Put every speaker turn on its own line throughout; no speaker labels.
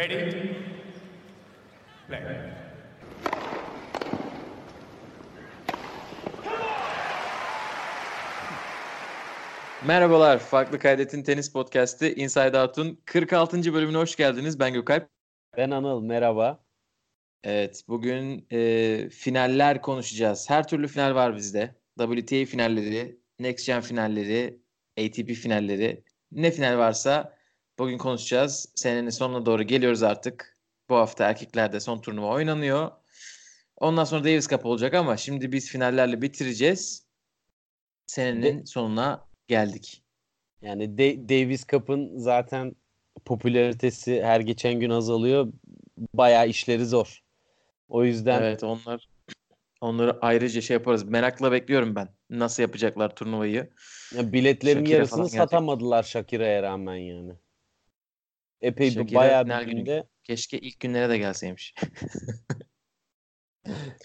Ready? Play.
Merhabalar, Farklı Kaydet'in tenis podcast'i Inside Out'un 46. bölümüne hoş geldiniz. Ben Gökalp.
Ben Anıl, merhaba.
Evet, bugün e, finaller konuşacağız. Her türlü final var bizde. WTA finalleri, Next Gen finalleri, ATP finalleri. Ne final varsa bugün konuşacağız. Senenin sonuna doğru geliyoruz artık. Bu hafta erkeklerde son turnuva oynanıyor. Ondan sonra Davis Cup olacak ama şimdi biz finallerle bitireceğiz. Senenin sonuna geldik.
Yani De- Davis Cup'ın zaten popülaritesi her geçen gün azalıyor. Bayağı işleri zor. O yüzden
Evet onlar onları ayrıca şey yaparız. Merakla bekliyorum ben. Nasıl yapacaklar turnuvayı.
ya biletlerin
Shakira
yarısını
falan gelecek.
satamadılar Shakira'ya rağmen yani. Epey bir
Shakira
bayağı bir
günü-
günde
Keşke ilk günlere de gelseymiş.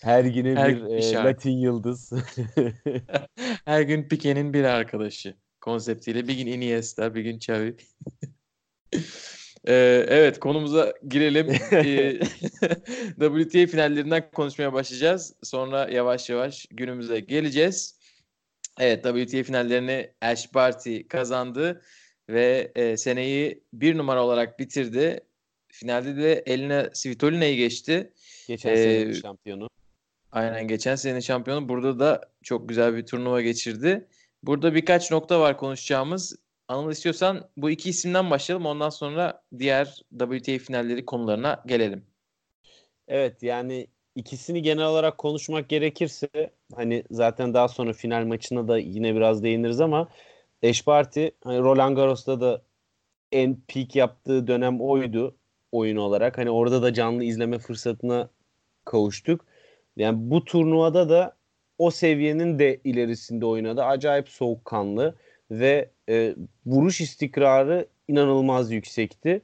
her güne
Her
bir
gün bir
e. Latin yıldız.
Her gün Pique'nin bir arkadaşı konseptiyle. Bir gün Iniesta, bir gün Xavi. Ee, evet konumuza girelim. Ee, WTA finallerinden konuşmaya başlayacağız. Sonra yavaş yavaş günümüze geleceğiz. Evet WTA finallerini Ash Barty kazandı ve e, seneyi bir numara olarak bitirdi. Finalde de eline Svitolina'yı geçti.
Geçen
Ee,
senenin şampiyonu.
Aynen geçen senenin şampiyonu. Burada da çok güzel bir turnuva geçirdi. Burada birkaç nokta var konuşacağımız. Anıl istiyorsan bu iki isimden başlayalım. Ondan sonra diğer WTA finalleri konularına gelelim.
Evet yani ikisini genel olarak konuşmak gerekirse hani zaten daha sonra final maçına da yine biraz değiniriz ama Ash Barty hani Roland Garros'ta da en peak yaptığı dönem oydu oyun olarak. Hani orada da canlı izleme fırsatına kavuştuk. Yani bu turnuvada da o seviyenin de ilerisinde oynadı. Acayip soğukkanlı ve e, vuruş istikrarı inanılmaz yüksekti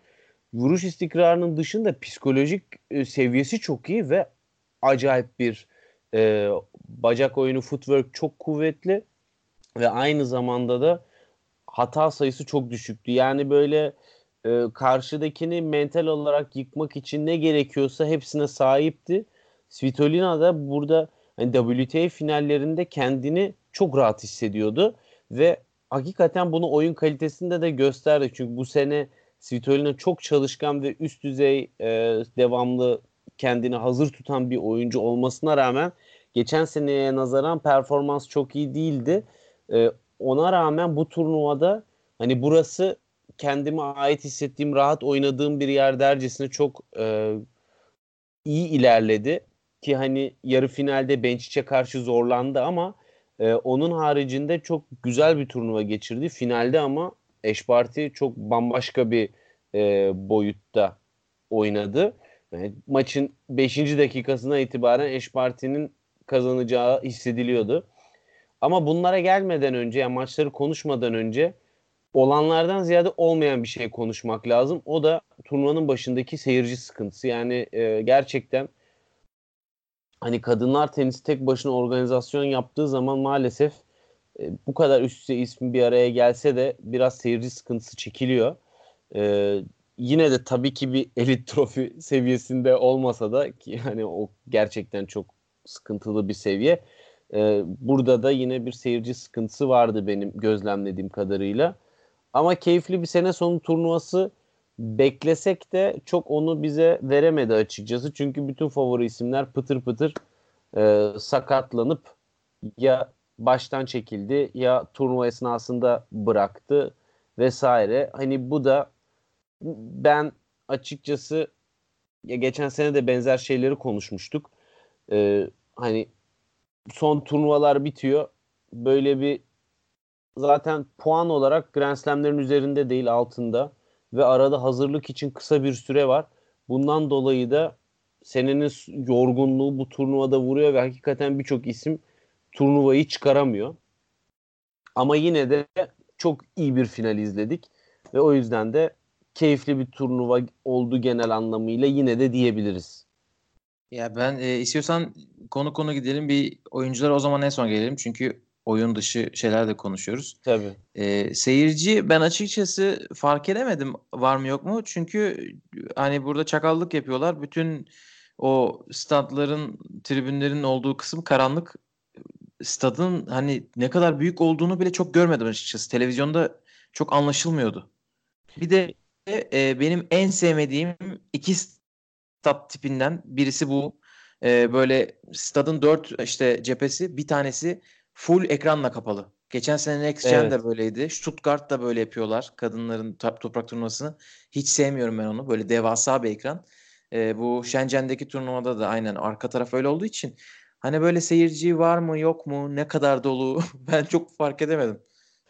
vuruş istikrarının dışında psikolojik e, seviyesi çok iyi ve acayip bir e, bacak oyunu footwork çok kuvvetli ve aynı zamanda da hata sayısı çok düşüktü. Yani böyle e, karşıdakini mental olarak yıkmak için ne gerekiyorsa hepsine sahipti. Svitolina da burada hani WTA finallerinde kendini çok rahat hissediyordu ve hakikaten bunu oyun kalitesinde de gösterdi. Çünkü bu sene Svitolina çok çalışkan ve üst düzey e, devamlı kendini hazır tutan bir oyuncu olmasına rağmen geçen seneye nazaran performans çok iyi değildi. E, ona rağmen bu turnuvada hani burası kendime ait hissettiğim, rahat oynadığım bir yer dercesine çok e, iyi ilerledi. Ki hani yarı finalde Bençic'e karşı zorlandı ama e, onun haricinde çok güzel bir turnuva geçirdi. Finalde ama Barty çok bambaşka bir e, boyutta oynadı. Yani maçın 5. dakikasına itibaren Ash Barty'nin kazanacağı hissediliyordu. Ama bunlara gelmeden önce, yani maçları konuşmadan önce olanlardan ziyade olmayan bir şey konuşmak lazım. O da turnuvanın başındaki seyirci sıkıntısı. Yani e, gerçekten hani kadınlar tenisi tek başına organizasyon yaptığı zaman maalesef e, bu kadar üst düzey ismi bir araya gelse de biraz seyirci sıkıntısı çekiliyor. E, yine de tabii ki bir elit trofi seviyesinde olmasa da ki hani o gerçekten çok sıkıntılı bir seviye. E, burada da yine bir seyirci sıkıntısı vardı benim gözlemlediğim kadarıyla. Ama keyifli bir sene sonu turnuvası beklesek de çok onu bize veremedi açıkçası. Çünkü bütün favori isimler pıtır pıtır e, sakatlanıp ya baştan çekildi ya turnuva esnasında bıraktı vesaire. Hani bu da ben açıkçası ya geçen sene de benzer şeyleri konuşmuştuk. Ee, hani son turnuvalar bitiyor. Böyle bir zaten puan olarak Grand Slam'lerin üzerinde değil altında ve arada hazırlık için kısa bir süre var. Bundan dolayı da senenin yorgunluğu bu turnuvada vuruyor ve hakikaten birçok isim turnuvayı çıkaramıyor. Ama yine de çok iyi bir final izledik ve o yüzden de keyifli bir turnuva oldu genel anlamıyla yine de diyebiliriz.
Ya ben e, istiyorsan konu konu gidelim bir oyunculara o zaman en son gelelim. Çünkü oyun dışı şeyler de konuşuyoruz.
Tabii.
Ee, seyirci ben açıkçası fark edemedim var mı yok mu. Çünkü hani burada çakallık yapıyorlar. Bütün o statların, tribünlerin olduğu kısım karanlık. Stadın hani ne kadar büyük olduğunu bile çok görmedim açıkçası. Televizyonda çok anlaşılmıyordu. Bir de e, benim en sevmediğim iki stat tipinden birisi bu. E, böyle stadın dört işte cephesi bir tanesi full ekranla kapalı. Geçen sene Next Gen
Evet.
de böyleydi. Stuttgart da böyle yapıyorlar. Kadınların top, toprak turnuvasını. Hiç sevmiyorum ben onu. Böyle devasa bir ekran. E, bu Shenzhen'deki turnuvada da aynen arka taraf öyle olduğu için hani böyle seyirci var mı yok mu ne kadar dolu ben çok fark edemedim.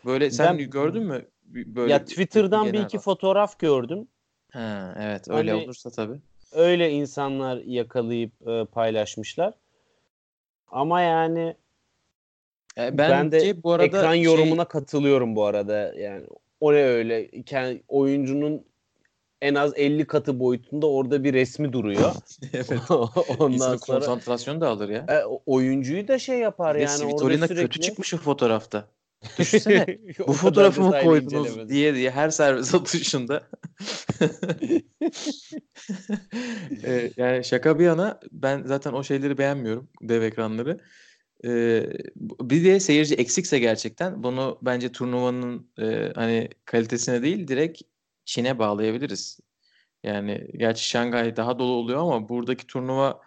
Böyle sen
Ben-
gördün mü? Böyle
ya Twitter'dan bir iki
var.
fotoğraf gördüm.
Ha, evet öyle
Hani-
olursa tabii.
Öyle insanlar yakalayıp e, paylaşmışlar. Ama yani
E,
ben de
bence bu arada
ekran
şey-
yorumuna katılıyorum bu arada. Yani o ne öyle Kend- oyuncunun en az 50 katı boyutunda orada bir resmi duruyor.
evet.
Ondan
İnsanın
sonra
konsantrasyonu da alır ya.
e, oyuncuyu da şey yapar
Bir
yani
Svitolina
sürekli.
kötü çıkmış o fotoğrafta. Düşünsene bu
kadar
fotoğrafı mı
detaylı
koydunuz diye diye her servis atışında. Ee, yani şaka bir yana ben zaten o şeyleri beğenmiyorum dev ekranları. Ee, bir de seyirci eksikse gerçekten bunu bence turnuvanın e, hani kalitesine değil direkt Çin'e bağlayabiliriz. Yani gerçi Şangay daha dolu oluyor ama buradaki turnuva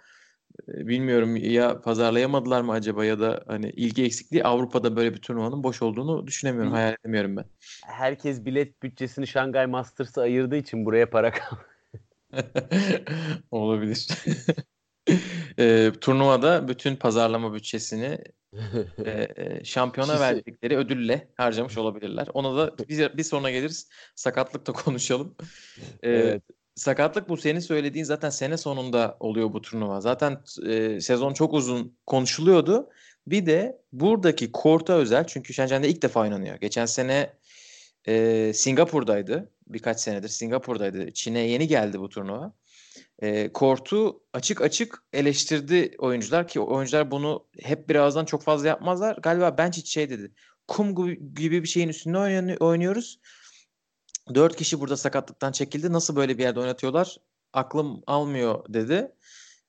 bilmiyorum ya pazarlayamadılar mı acaba ya da hani ilgi eksikliği Avrupa'da böyle bir turnuvanın boş olduğunu düşünemiyorum,
Hı.
hayal edemiyorum ben.
Herkes bilet bütçesini Şangay Masters'a ayırdığı için buraya para kal.
Olabilir. e, turnuvada bütün pazarlama bütçesini e, e, şampiyona verdikleri ödülle harcamış olabilirler. Ona da bir, bir sonra geliriz. Sakatlıkta konuşalım. E,
Evet.
Sakatlık bu senin söylediğin zaten sene sonunda oluyor bu turnuva. Zaten e, sezon çok uzun konuşuluyordu. Bir de buradaki korta özel çünkü Shenzhen'de ilk defa oynanıyor. Geçen sene e, Singapur'daydı. Birkaç senedir Singapur'daydı. Çin'e yeni geldi bu turnuva. E, kortu açık açık eleştirdi oyuncular ki oyuncular bunu hep birazdan çok fazla yapmazlar. Galiba bench hiç şey dedi. Kum gibi, bir şeyin üstünde oynuyoruz. Dört kişi burada sakatlıktan çekildi. Nasıl böyle bir yerde oynatıyorlar? Aklım almıyor dedi.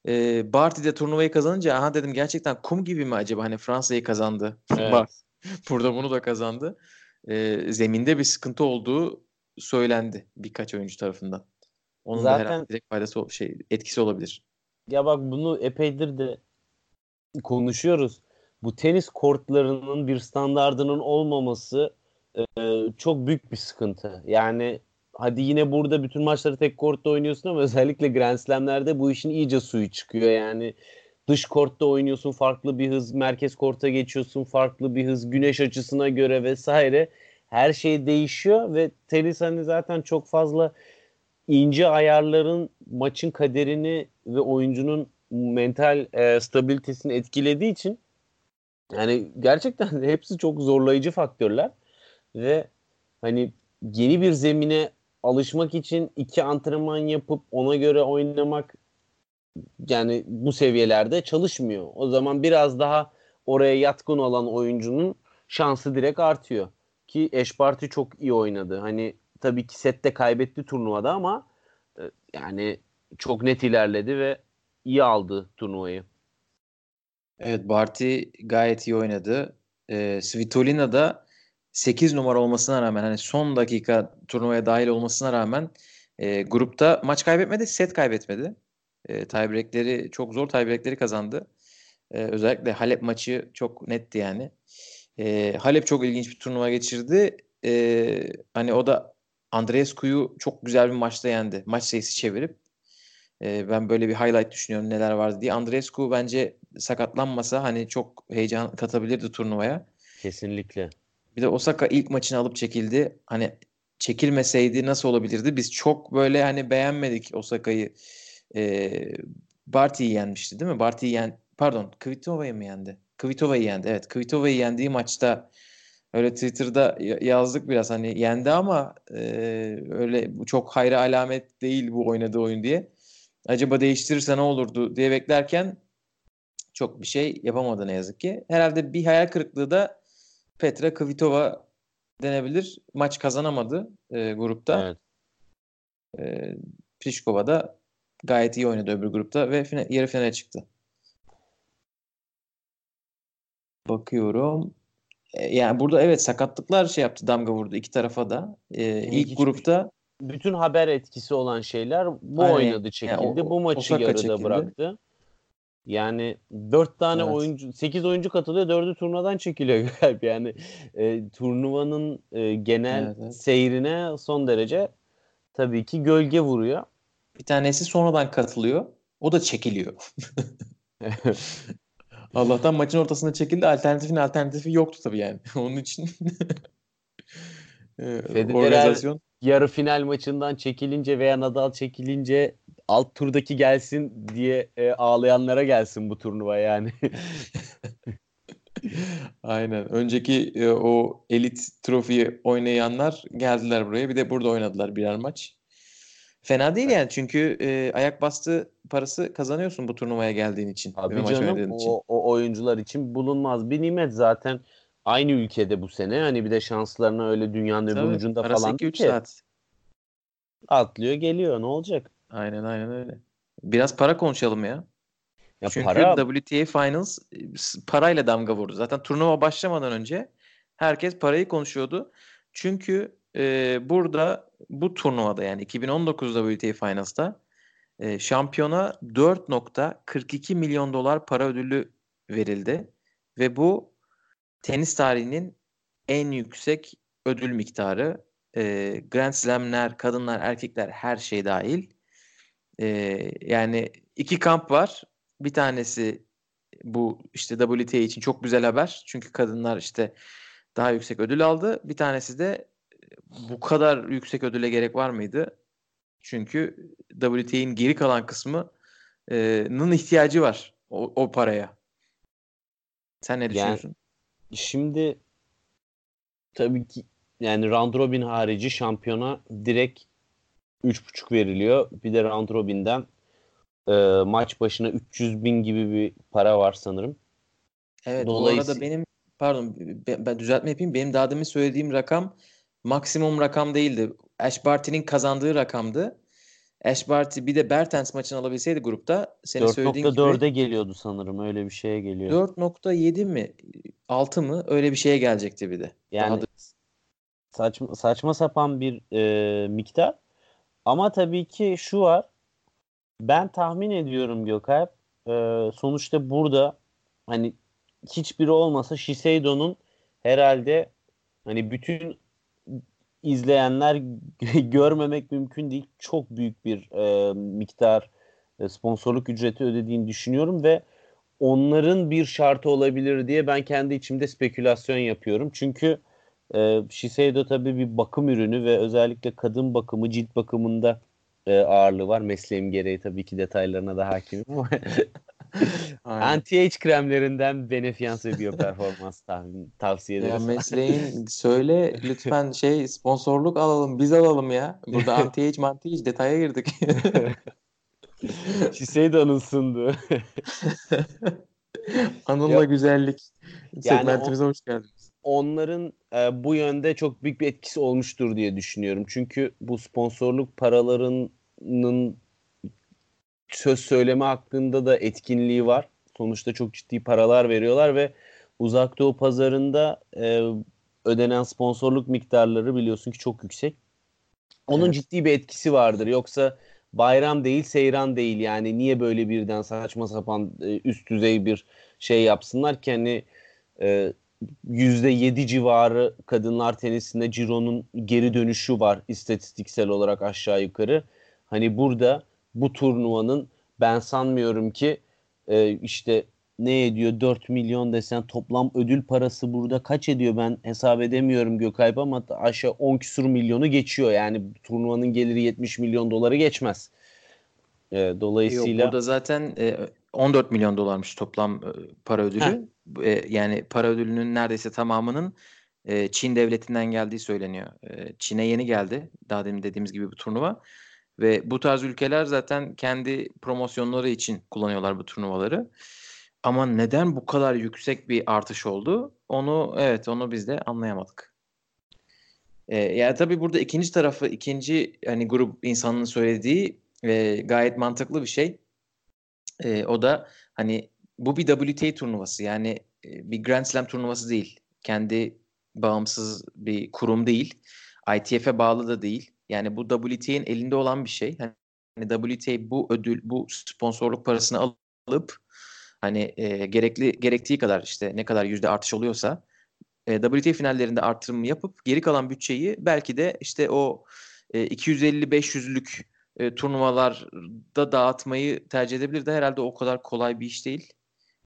E, Barty de turnuvayı kazanınca aha dedim gerçekten kum gibi mi acaba? Hani Fransa'yı kazandı.
Evet.
Burada bunu da kazandı. E, zeminde bir sıkıntı olduğu söylendi birkaç oyuncu tarafından. Onun da
Zaten-
herhalde direkt faydası şey etkisi olabilir.
Ya bak bunu epeydir de konuşuyoruz. Bu tenis kortlarının bir standardının olmaması e, çok büyük bir sıkıntı. Yani hadi yine burada bütün maçları tek kortta oynuyorsun ama özellikle Grand Slam'lerde bu işin iyice suyu çıkıyor. Yani dış kortta oynuyorsun farklı bir hız, merkez korta geçiyorsun farklı bir hız, güneş açısına göre vesaire. Her şey değişiyor ve tenis hani zaten çok fazla ince ayarların maçın kaderini ve oyuncunun mental e, stabilitesini etkilediği için yani gerçekten hepsi çok zorlayıcı faktörler ve hani yeni bir zemine alışmak için iki antrenman yapıp ona göre oynamak yani bu seviyelerde çalışmıyor. O zaman biraz daha oraya yatkın olan oyuncunun şansı direkt artıyor. Ki Eşparti çok iyi oynadı. Hani tabii ki sette kaybetti turnuvada ama e, yani çok net ilerledi ve iyi aldı turnuvayı.
Evet Barty gayet iyi oynadı. Ee, Svitolina da 8 numara olmasına rağmen hani son dakika turnuvaya dahil olmasına rağmen e, grupta maç kaybetmedi, set kaybetmedi. E, tiebreakleri çok zor tiebreakleri kazandı. E, özellikle Halep maçı çok netti yani. E, Halep çok ilginç bir turnuva geçirdi. E, hani o da Andreescu'yu çok güzel bir maçta yendi. Maç sayısı çevirip e, ben böyle bir highlight düşünüyorum neler vardı diye. Andreescu bence sakatlanmasa hani çok heyecan katabilirdi turnuvaya.
Kesinlikle.
Bir de Osaka ilk maçını alıp çekildi. Hani çekilmeseydi nasıl olabilirdi? Biz çok böyle hani beğenmedik Osaka'yı. Ee, Barty'yi yenmişti değil mi? Barty'yi yen pardon Kvitova'yı mı yendi? Kvitova'yı yendi. Evet Kvitova'yı yendiği maçta öyle Twitter'da ya- yazdık biraz hani yendi ama e, öyle çok hayra alamet değil bu oynadığı oyun diye. Acaba değiştirirse ne olurdu diye beklerken çok bir şey yapamadı ne yazık ki. Herhalde bir hayal kırıklığı da Petra Kvitova denebilir. Maç kazanamadı e, grupta.
Evet.
E, Pliskova da gayet iyi oynadı öbür grupta ve final, yarı finale çıktı. Bakıyorum. E, yani burada evet sakatlıklar şey yaptı damga vurdu iki tarafa da. E, ilk
hiç-
grupta
Bütün haber etkisi olan şeyler bu
Aynen.
oynadı çekildi.
Yani o-
bu maçı
Osaka
yarıda
çekildi.
bıraktı. Yani dört tane
Evet.
oyuncu, 8 oyuncu katılıyor, dördü turnuvadan çekiliyor galiba. Yani e, turnuvanın e, genel
Evet, evet.
seyrine son derece tabii ki gölge vuruyor.
bir tanesi sonradan katılıyor. O da çekiliyor. Allah'tan maçın ortasında çekildi. Alternatifin alternatifi yoktu tabii yani. Onun için e, organizasyon
Yarı final maçından çekilince veya Nadal çekilince alt turdaki gelsin diye e, ağlayanlara gelsin bu turnuva yani.
Aynen. Önceki e, o elit trofiyi oynayanlar geldiler buraya. Bir de burada oynadılar birer maç. Fena değil yani çünkü e, ayak bastı parası kazanıyorsun bu turnuvaya geldiğin için.
Abi canım
oynadığın için.
o, o oyuncular için bulunmaz bir nimet zaten aynı ülkede bu sene. Hani bir de şanslarına öyle dünyanın öbür
Tabii,
ucunda
arası
falan
2-3
değil ki.
saat.
Atlıyor geliyor ne olacak?
Aynen aynen öyle. Biraz para konuşalım ya.
Ya
Çünkü
para
WTA Finals e, parayla damga vurdu. Zaten turnuva başlamadan önce herkes parayı konuşuyordu. Çünkü e, burada bu turnuvada yani 2019 WTA Finals'ta e, şampiyona 4.42 milyon dolar para ödülü verildi. Ve bu tenis tarihinin en yüksek ödül miktarı. E, Grand Slam'ler, kadınlar, erkekler her şey dahil. E, yani iki kamp var. Bir tanesi bu işte WTA için çok güzel haber. Çünkü kadınlar işte daha yüksek ödül aldı. Bir tanesi de bu kadar yüksek ödüle gerek var mıydı? Çünkü WTA'nin geri kalan kısmının ihtiyacı var o, o paraya. Sen ne düşünüyorsun?
şimdi tabii ki yani round robin harici şampiyona direkt 3.5 veriliyor. Bir de round robin'den e, maç başına 300 bin gibi bir para var sanırım.
Evet, bu
Dolayısı-
arada benim pardon ben, ben düzeltme yapayım. Benim daha demin söylediğim rakam maksimum rakam değildi. Ash Barty'nin kazandığı rakamdı. Ash Barty bir de Bertens maçını alabilseydi grupta senin söylediğin gibi
4.4'e geliyordu sanırım öyle bir şeye geliyor.
4.7 mi 6 mı öyle bir şeye gelecekti bir de.
Yani
Daha da-
saçma saçma sapan bir e, miktar. Ama tabii ki şu var. Ben tahmin ediyorum Gökalp. e, sonuçta burada hani hiçbiri olmasa Shiseido'nun herhalde hani bütün izleyenler görmemek mümkün değil. Çok büyük bir e, miktar e, sponsorluk ücreti ödediğini düşünüyorum ve onların bir şartı olabilir diye ben kendi içimde spekülasyon yapıyorum. Çünkü e, Shiseido tabii bir bakım ürünü ve özellikle kadın bakımı, cilt bakımında e, ağırlığı var. Mesleğim gereği tabii ki detaylarına da hakimim ama anti-age kremlerinden Benefiance ve Bioperformans tahmin, tavsiye
Ya
ederiz.
mesleğin söyle lütfen şey sponsorluk alalım biz alalım ya. Burada anti-age manti detaya girdik.
Shiseido'nun sunduğu.
Anılla
Ya-
güzellik
Yani
segmentimize hoş geldiniz.
Onların e, bu yönde çok büyük bir etkisi olmuştur diye düşünüyorum. Çünkü bu sponsorluk paralarının söz söyleme hakkında da etkinliği var. Sonuçta çok ciddi paralar veriyorlar ve uzak doğu pazarında e, ödenen sponsorluk miktarları biliyorsun ki çok yüksek. Onun
Evet.
ciddi bir etkisi vardır. Yoksa bayram değil, seyran değil. Yani niye böyle birden saçma sapan e, üst düzey bir şey yapsınlar ki hani e, %7 civarı kadınlar tenisinde Ciro'nun geri dönüşü var istatistiksel olarak aşağı yukarı. Hani burada bu turnuvanın ben sanmıyorum ki e, işte ne ediyor 4 milyon desen toplam ödül parası burada kaç ediyor ben hesap edemiyorum Gökalp ama aşağı 10 küsur milyonu geçiyor. Yani turnuvanın geliri 70 milyon doları geçmez. E,
Yok
dolayısıyla
burada zaten e, 14 milyon dolarmış toplam e, para ödülü. E, yani para ödülünün neredeyse tamamının e, Çin devletinden geldiği söyleniyor. E, Çin'e yeni geldi. Daha demin dediğimiz gibi bu turnuva. Ve bu tarz ülkeler zaten kendi promosyonları için kullanıyorlar bu turnuvaları. Ama neden bu kadar yüksek bir artış oldu? Onu evet onu biz de anlayamadık. Ee, yani tabii burada ikinci tarafı, ikinci hani grup insanın söylediği e, gayet mantıklı bir şey. E, o da hani bu bir WTA turnuvası yani e, bir Grand Slam turnuvası değil. Kendi bağımsız bir kurum değil. ITF'e bağlı da değil. Yani bu WTA'nin elinde olan bir şey. Hani WTA bu ödül, bu sponsorluk parasını alıp hani e, gerekli gerektiği kadar işte ne kadar yüzde artış oluyorsa e, WTA finallerinde artırım yapıp geri kalan bütçeyi belki de işte o e, 250-500'lük e, turnuvalarda dağıtmayı tercih edebilirdi. Herhalde o kadar kolay bir iş değil.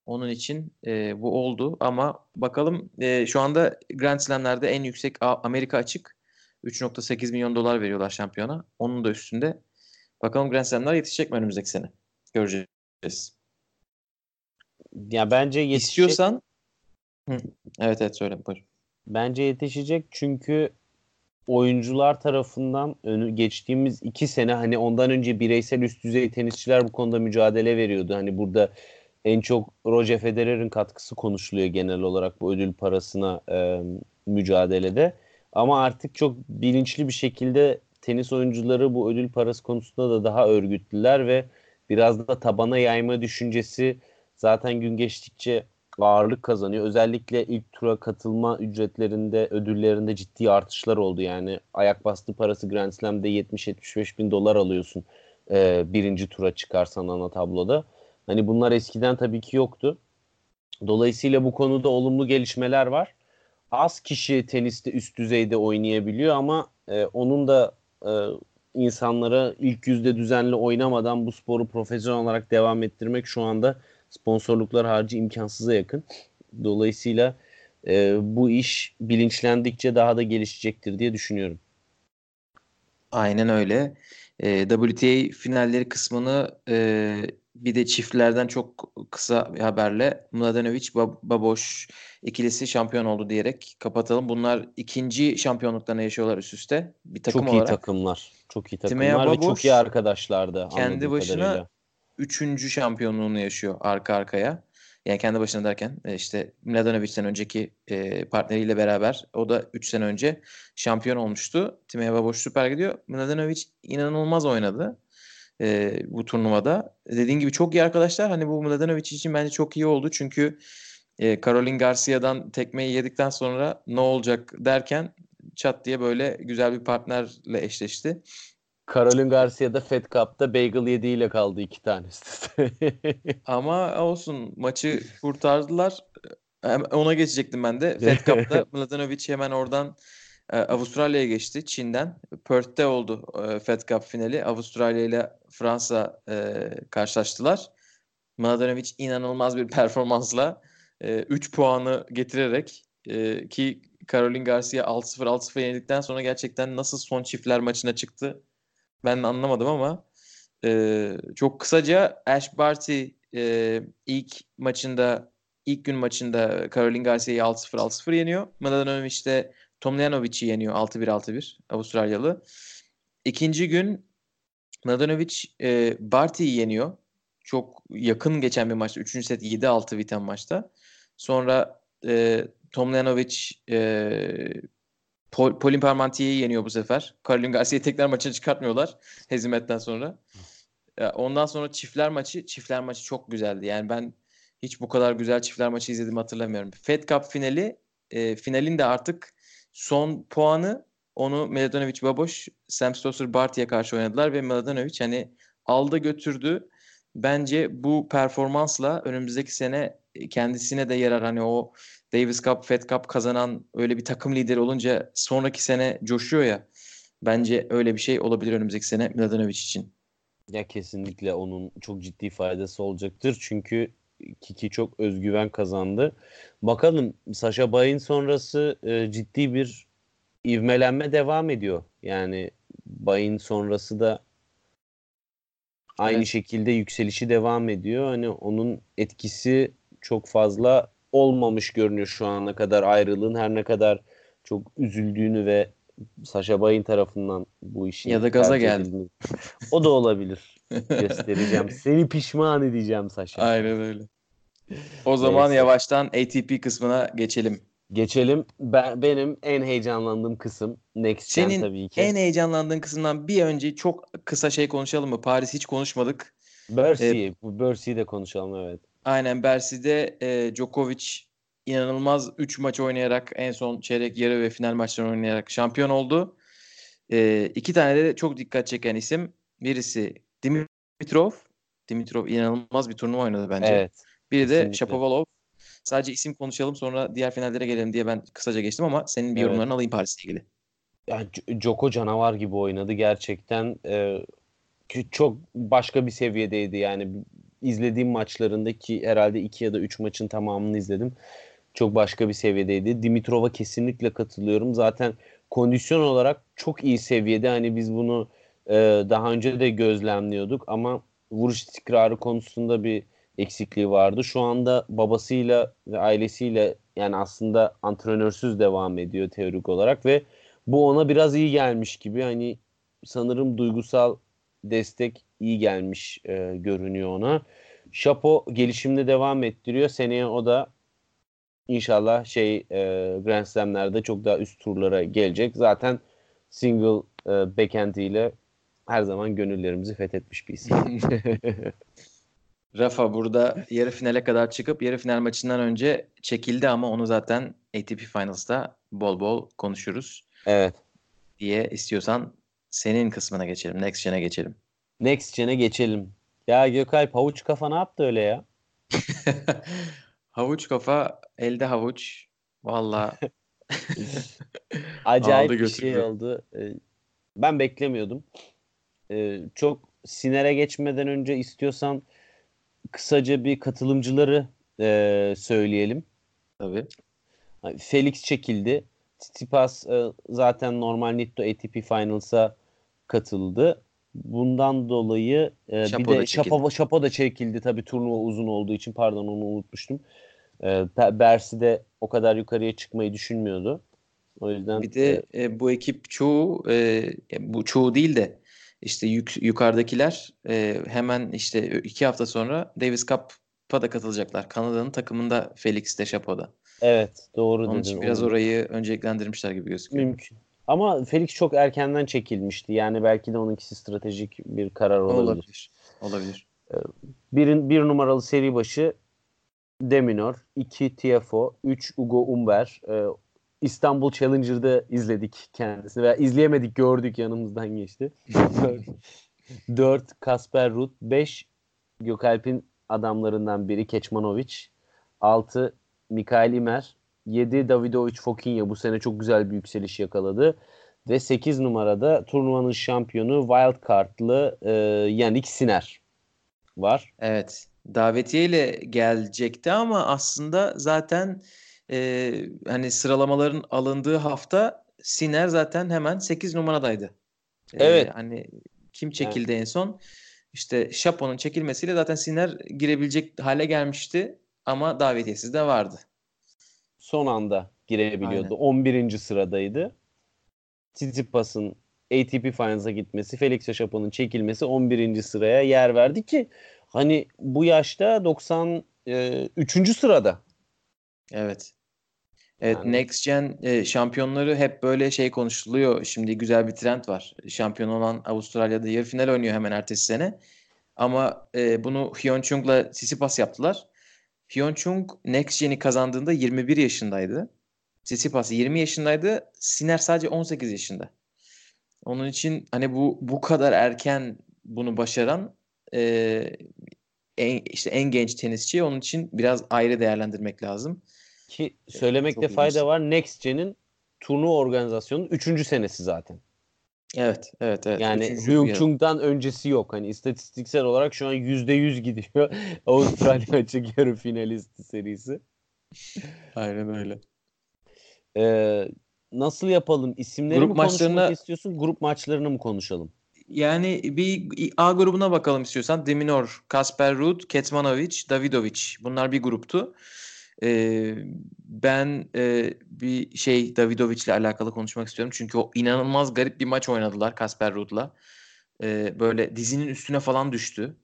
Onun için e, bu oldu ama bakalım e, şu anda Grand Slam'lerde en yüksek Amerika açık 3.8 milyon dolar veriyorlar şampiyona. Onun da üstünde. Bakalım Grand Slam'ler yetişecek mi önümüzdeki sene? Göreceğiz.
Ya bence yetişecek.
İstiyorsan Hı. Evet evet söyle buyur.
Bence yetişecek çünkü oyuncular tarafından önü geçtiğimiz iki sene hani ondan önce bireysel üst düzey tenisçiler bu konuda mücadele veriyordu. Hani burada en çok Roger Federer'in katkısı konuşuluyor genel olarak bu ödül parasına e, mücadelede. Ama artık çok bilinçli bir şekilde tenis oyuncuları bu ödül parası konusunda da daha örgütlüler ve biraz da tabana yayma düşüncesi zaten gün geçtikçe ağırlık kazanıyor. Özellikle ilk tura katılma ücretlerinde, ödüllerinde ciddi artışlar oldu. Yani ayak bastı parası Grand Slam'de 70-75 bin dolar alıyorsun e, birinci tura çıkarsan ana tabloda. Hani bunlar eskiden tabii ki yoktu. Dolayısıyla bu konuda olumlu gelişmeler var. Az kişi teniste üst düzeyde oynayabiliyor ama e, onun da e, insanlara ilk yüzde düzenli oynamadan bu sporu profesyonel olarak devam ettirmek şu anda sponsorluklar harcı imkansıza yakın. Dolayısıyla e, bu iş bilinçlendikçe daha da gelişecektir diye düşünüyorum.
Aynen öyle. E, WTA finalleri kısmını e, bir de çiftlerden çok kısa bir haberle Mladenovic Baboş ikilisi şampiyon oldu diyerek kapatalım. Bunlar ikinci şampiyonluklarını yaşıyorlar üst üste. Bir takım
çok
olarak.
iyi takımlar. Çok iyi takımlar Baboş, ve çok iyi arkadaşlardı.
Kendi başına kadarıyla üçüncü şampiyonluğunu yaşıyor arka arkaya. Yani kendi başına derken e, işte Mladenovic'den önceki e, partneriyle beraber o da 3 sene önce şampiyon olmuştu. Timea Baboş süper gidiyor. Mladenovic inanılmaz oynadı e, bu turnuvada. Dediğim gibi çok iyi arkadaşlar. Hani bu Mladenovic için bence çok iyi oldu. Çünkü e, Caroline Garcia'dan tekmeyi yedikten sonra ne olacak derken çat diye böyle güzel bir partnerle eşleşti.
Caroline Garcia da Fed Cup'ta bagel yediğiyle kaldı iki tanesi.
Ama olsun maçı kurtardılar. Ona geçecektim ben de. Fed Cup'ta Mladenovic hemen oradan e, Avustralya'ya geçti Çin'den. Perth'te oldu e, Fed Cup finali. Avustralya ile Fransa e, karşılaştılar. Mladenovic inanılmaz bir performansla 3 puanı getirerek ki Caroline Garcia 6-0 6-0 yenildikten sonra gerçekten nasıl son çiftler maçına çıktı ben anlamadım ama e, çok kısaca Ash Barty e, ilk maçında ilk gün maçında Caroline Garcia'yı 6-0 6-0 yeniyor. Mladenovic de Tomljanovic'i yeniyor 6-1 6-1 Avustralyalı. İkinci gün Mladenovic e, Barty'yi yeniyor. Çok yakın geçen bir maçta. Üçüncü set 7-6 biten maçta. Sonra e, Tomljanovic e, Pol, Polin Parmentier'i yeniyor bu sefer. Caroline Garcia'yı tekrar maçına çıkartmıyorlar hezimetten sonra. Ondan sonra çiftler maçı, çiftler maçı çok güzeldi. Yani ben hiç bu kadar güzel çiftler maçı izledim hatırlamıyorum. Fed Cup finali, e, finalin de artık son puanı onu Mladenovic Baboş, Sam Stosur Barty'ye karşı oynadılar ve Mladenovic hani aldı götürdü. Bence bu performansla önümüzdeki sene kendisine de yarar. Hani o Davis Cup, Fed Cup kazanan öyle bir takım lideri olunca sonraki sene coşuyor ya. Bence öyle bir şey olabilir önümüzdeki sene Mladenovic için.
Ya kesinlikle onun çok ciddi faydası olacaktır. Çünkü Kiki çok özgüven kazandı. Bakalım Sasha Bay'in sonrası e, ciddi bir ivmelenme devam ediyor. Yani Bay'in sonrası da aynı evet. şekilde yükselişi devam ediyor. Hani onun etkisi çok fazla olmamış görünüyor şu ana kadar ayrılığın her ne kadar çok üzüldüğünü ve Sasha Bay'in tarafından bu işin
ya da gaza geldi.
O da olabilir. Göstereceğim. Seni pişman edeceğim Sasha.
Aynen öyle. O zaman
Neyse.
yavaştan ATP kısmına geçelim.
Geçelim. Ben, benim en heyecanlandığım kısım Next Gen
Senin
tabii ki.
En heyecanlandığın kısımdan bir önce çok kısa şey konuşalım mı? Paris hiç konuşmadık.
Bercy. Bu Bercy'yi de konuşalım evet.
Aynen Bercy'de e, Djokovic inanılmaz 3 maç oynayarak en son çeyrek yarı ve final maçlarını oynayarak şampiyon oldu. E, iki tane de çok dikkat çeken isim. Birisi Dimitrov. Dimitrov inanılmaz bir turnuva oynadı bence.
Evet.
Biri de
kesinlikle.
Shapovalov. Sadece isim konuşalım sonra diğer finallere gelelim diye ben kısaca geçtim ama senin bir
Evet.
yorumlarını alayım Paris'le ilgili.
Yani Joko canavar gibi oynadı gerçekten. Ee, çok başka bir seviyedeydi yani. İzlediğim maçlarındaki herhalde iki ya da üç maçın tamamını izledim. Çok başka bir seviyedeydi. Dimitrov'a kesinlikle katılıyorum. Zaten kondisyon olarak çok iyi seviyede. Hani biz bunu e, daha önce de gözlemliyorduk ama vuruş istikrarı konusunda bir eksikliği vardı. Şu anda babasıyla ve ailesiyle yani aslında antrenörsüz devam ediyor teorik olarak ve bu ona biraz iyi gelmiş gibi. Hani sanırım duygusal destek iyi gelmiş e, görünüyor ona. Şapo gelişimini devam ettiriyor. Seneye o da inşallah şey e, Grand Slam'lerde çok daha üst turlara gelecek. Zaten single e, backhand ile her zaman gönüllerimizi fethetmiş bir isim.
Rafa burada yarı finale kadar çıkıp yarı final maçından önce çekildi ama onu zaten ATP Finals'ta bol bol konuşuruz
evet.
diye istiyorsan senin kısmına geçelim. Next Gen'e geçelim.
Next Gen'e geçelim. Ya Gökalp havuç kafa ne yaptı öyle ya?
havuç kafa, elde havuç. Valla
Acayip
Aldı
bir şey oldu. Ee, Ben beklemiyordum. Ee, Çok sinere geçmeden önce istiyorsan kısaca bir katılımcıları e, söyleyelim.
tabii.
Felix çekildi. Tsitsipas e, zaten normal Nitto ATP Finals'a katıldı. Bundan dolayı e,
Şapo
bir de. Şapo, Şapo da çekildi. Tabii turnuva uzun olduğu için pardon onu unutmuştum. E, Be- Bersi de o kadar yukarıya çıkmayı düşünmüyordu. O yüzden
Bir de e, bu ekip çoğu e, bu çoğu değil de işte yük, yukarıdakiler e, hemen işte iki hafta sonra Davis Cup'a da katılacaklar. Kanada'nın takımında Felix de Chapo'da.
evet doğru
Onun
dedin.
için biraz orayı önceliklendirmişler gibi gözüküyor.
Mümkün. Ama Felix çok erkenden çekilmişti. Yani belki de onunkisi stratejik bir karar olabilir.
Olabilir. Olabilir.
Birin, bir numaralı seri başı Deminor, 2 Tiafo, 3 Ugo Umber. Ee, İstanbul Challenger'da izledik kendisini. Veya izleyemedik gördük yanımızdan geçti. 4 Kasper Ruud, 5 Gökalp'in adamlarından biri Keçmanovic, 6 Mikael Imer, 7 Davidovic Fokinha bu sene çok güzel bir yükseliş yakaladı. Ve 8 numarada turnuvanın şampiyonu wildcard'lı e, Yannick Sinner var.
Evet. Davetiye ile gelecekti ama aslında zaten e, hani sıralamaların alındığı hafta Siner zaten hemen 8 numaradaydı. E,
Evet.
Hani kim çekildi en son? İşte Şapo'nun çekilmesiyle zaten Siner girebilecek hale gelmişti ama davetiyesiz de vardı.
Son anda girebiliyordu.
Aynen.
11. sıradaydı. Tsitsipas'ın ATP Finals'a gitmesi, Felix Chapo'nun çekilmesi 11. sıraya yer verdi ki hani bu yaşta 93. sırada.
Evet. Evet
Yani-
Next Gen e, şampiyonları hep böyle şey konuşuluyor. Şimdi güzel bir trend var. Şampiyon olan Avustralya'da yarı final oynuyor hemen ertesi sene. Ama e, bunu Hyun Chung'la Tsitsipas yaptılar. Hyun Chung Next Gen'i kazandığında 21 yaşındaydı. Tsitsipas 20 yaşındaydı. Sinner sadece 18 yaşında. Onun için hani bu bu kadar erken bunu başaran e, en, işte en genç tenisçi. Onun için biraz ayrı değerlendirmek lazım.
Ki söylemekte
çok
fayda
ilginç.
var. Next Gen'in turnuva organizasyonunun 3. senesi zaten.
Evet, evet, evet.
Yani
Üçüncü
Hyun
bir-
Chung'dan öncesi yok. Hani istatistiksel olarak şu an %100 gidiyor. Avustralya açık yarı finalisti serisi.
Aynen öyle.
Ee, nasıl yapalım? İsimleri
Grup
mi konuşmak
maçlarına-
istiyorsun? Grup maçlarını mı konuşalım?
Yani bir A grubuna bakalım istiyorsan. Deminor, Kasper Ruud, Ketmanovic, Davidovic. Bunlar bir gruptu. Ee, ben e, bir şey Davidovic ile alakalı konuşmak istiyorum. Çünkü o inanılmaz garip bir maç oynadılar Kasper Ruud'la. Ee, böyle dizinin üstüne falan düştü.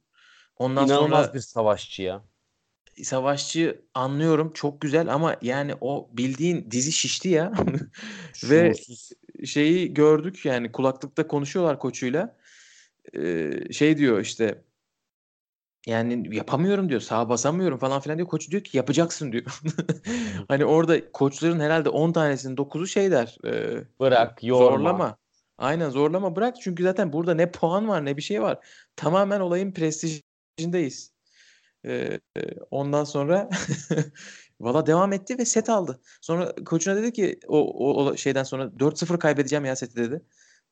Ondan
İnanılmaz
sonra
bir savaşçı ya.
Savaşçı anlıyorum çok güzel ama yani o bildiğin dizi şişti ya. Ve şeyi gördük yani kulaklıkta konuşuyorlar koçuyla. Ee, şey diyor işte yani yapamıyorum diyor. Sağa basamıyorum falan filan diyor. Koç diyor ki yapacaksın diyor. hani orada koçların herhalde 10 tanesinin 9'u şey der. e,
Bırak, yorma.
Zorlama. Aynen zorlama bırak. Çünkü zaten burada ne puan var ne bir şey var. Tamamen olayın prestijindeyiz. E, ondan sonra valla devam etti ve set aldı. Sonra koçuna dedi ki o, o, o şeyden sonra 4-0 kaybedeceğim ya seti dedi.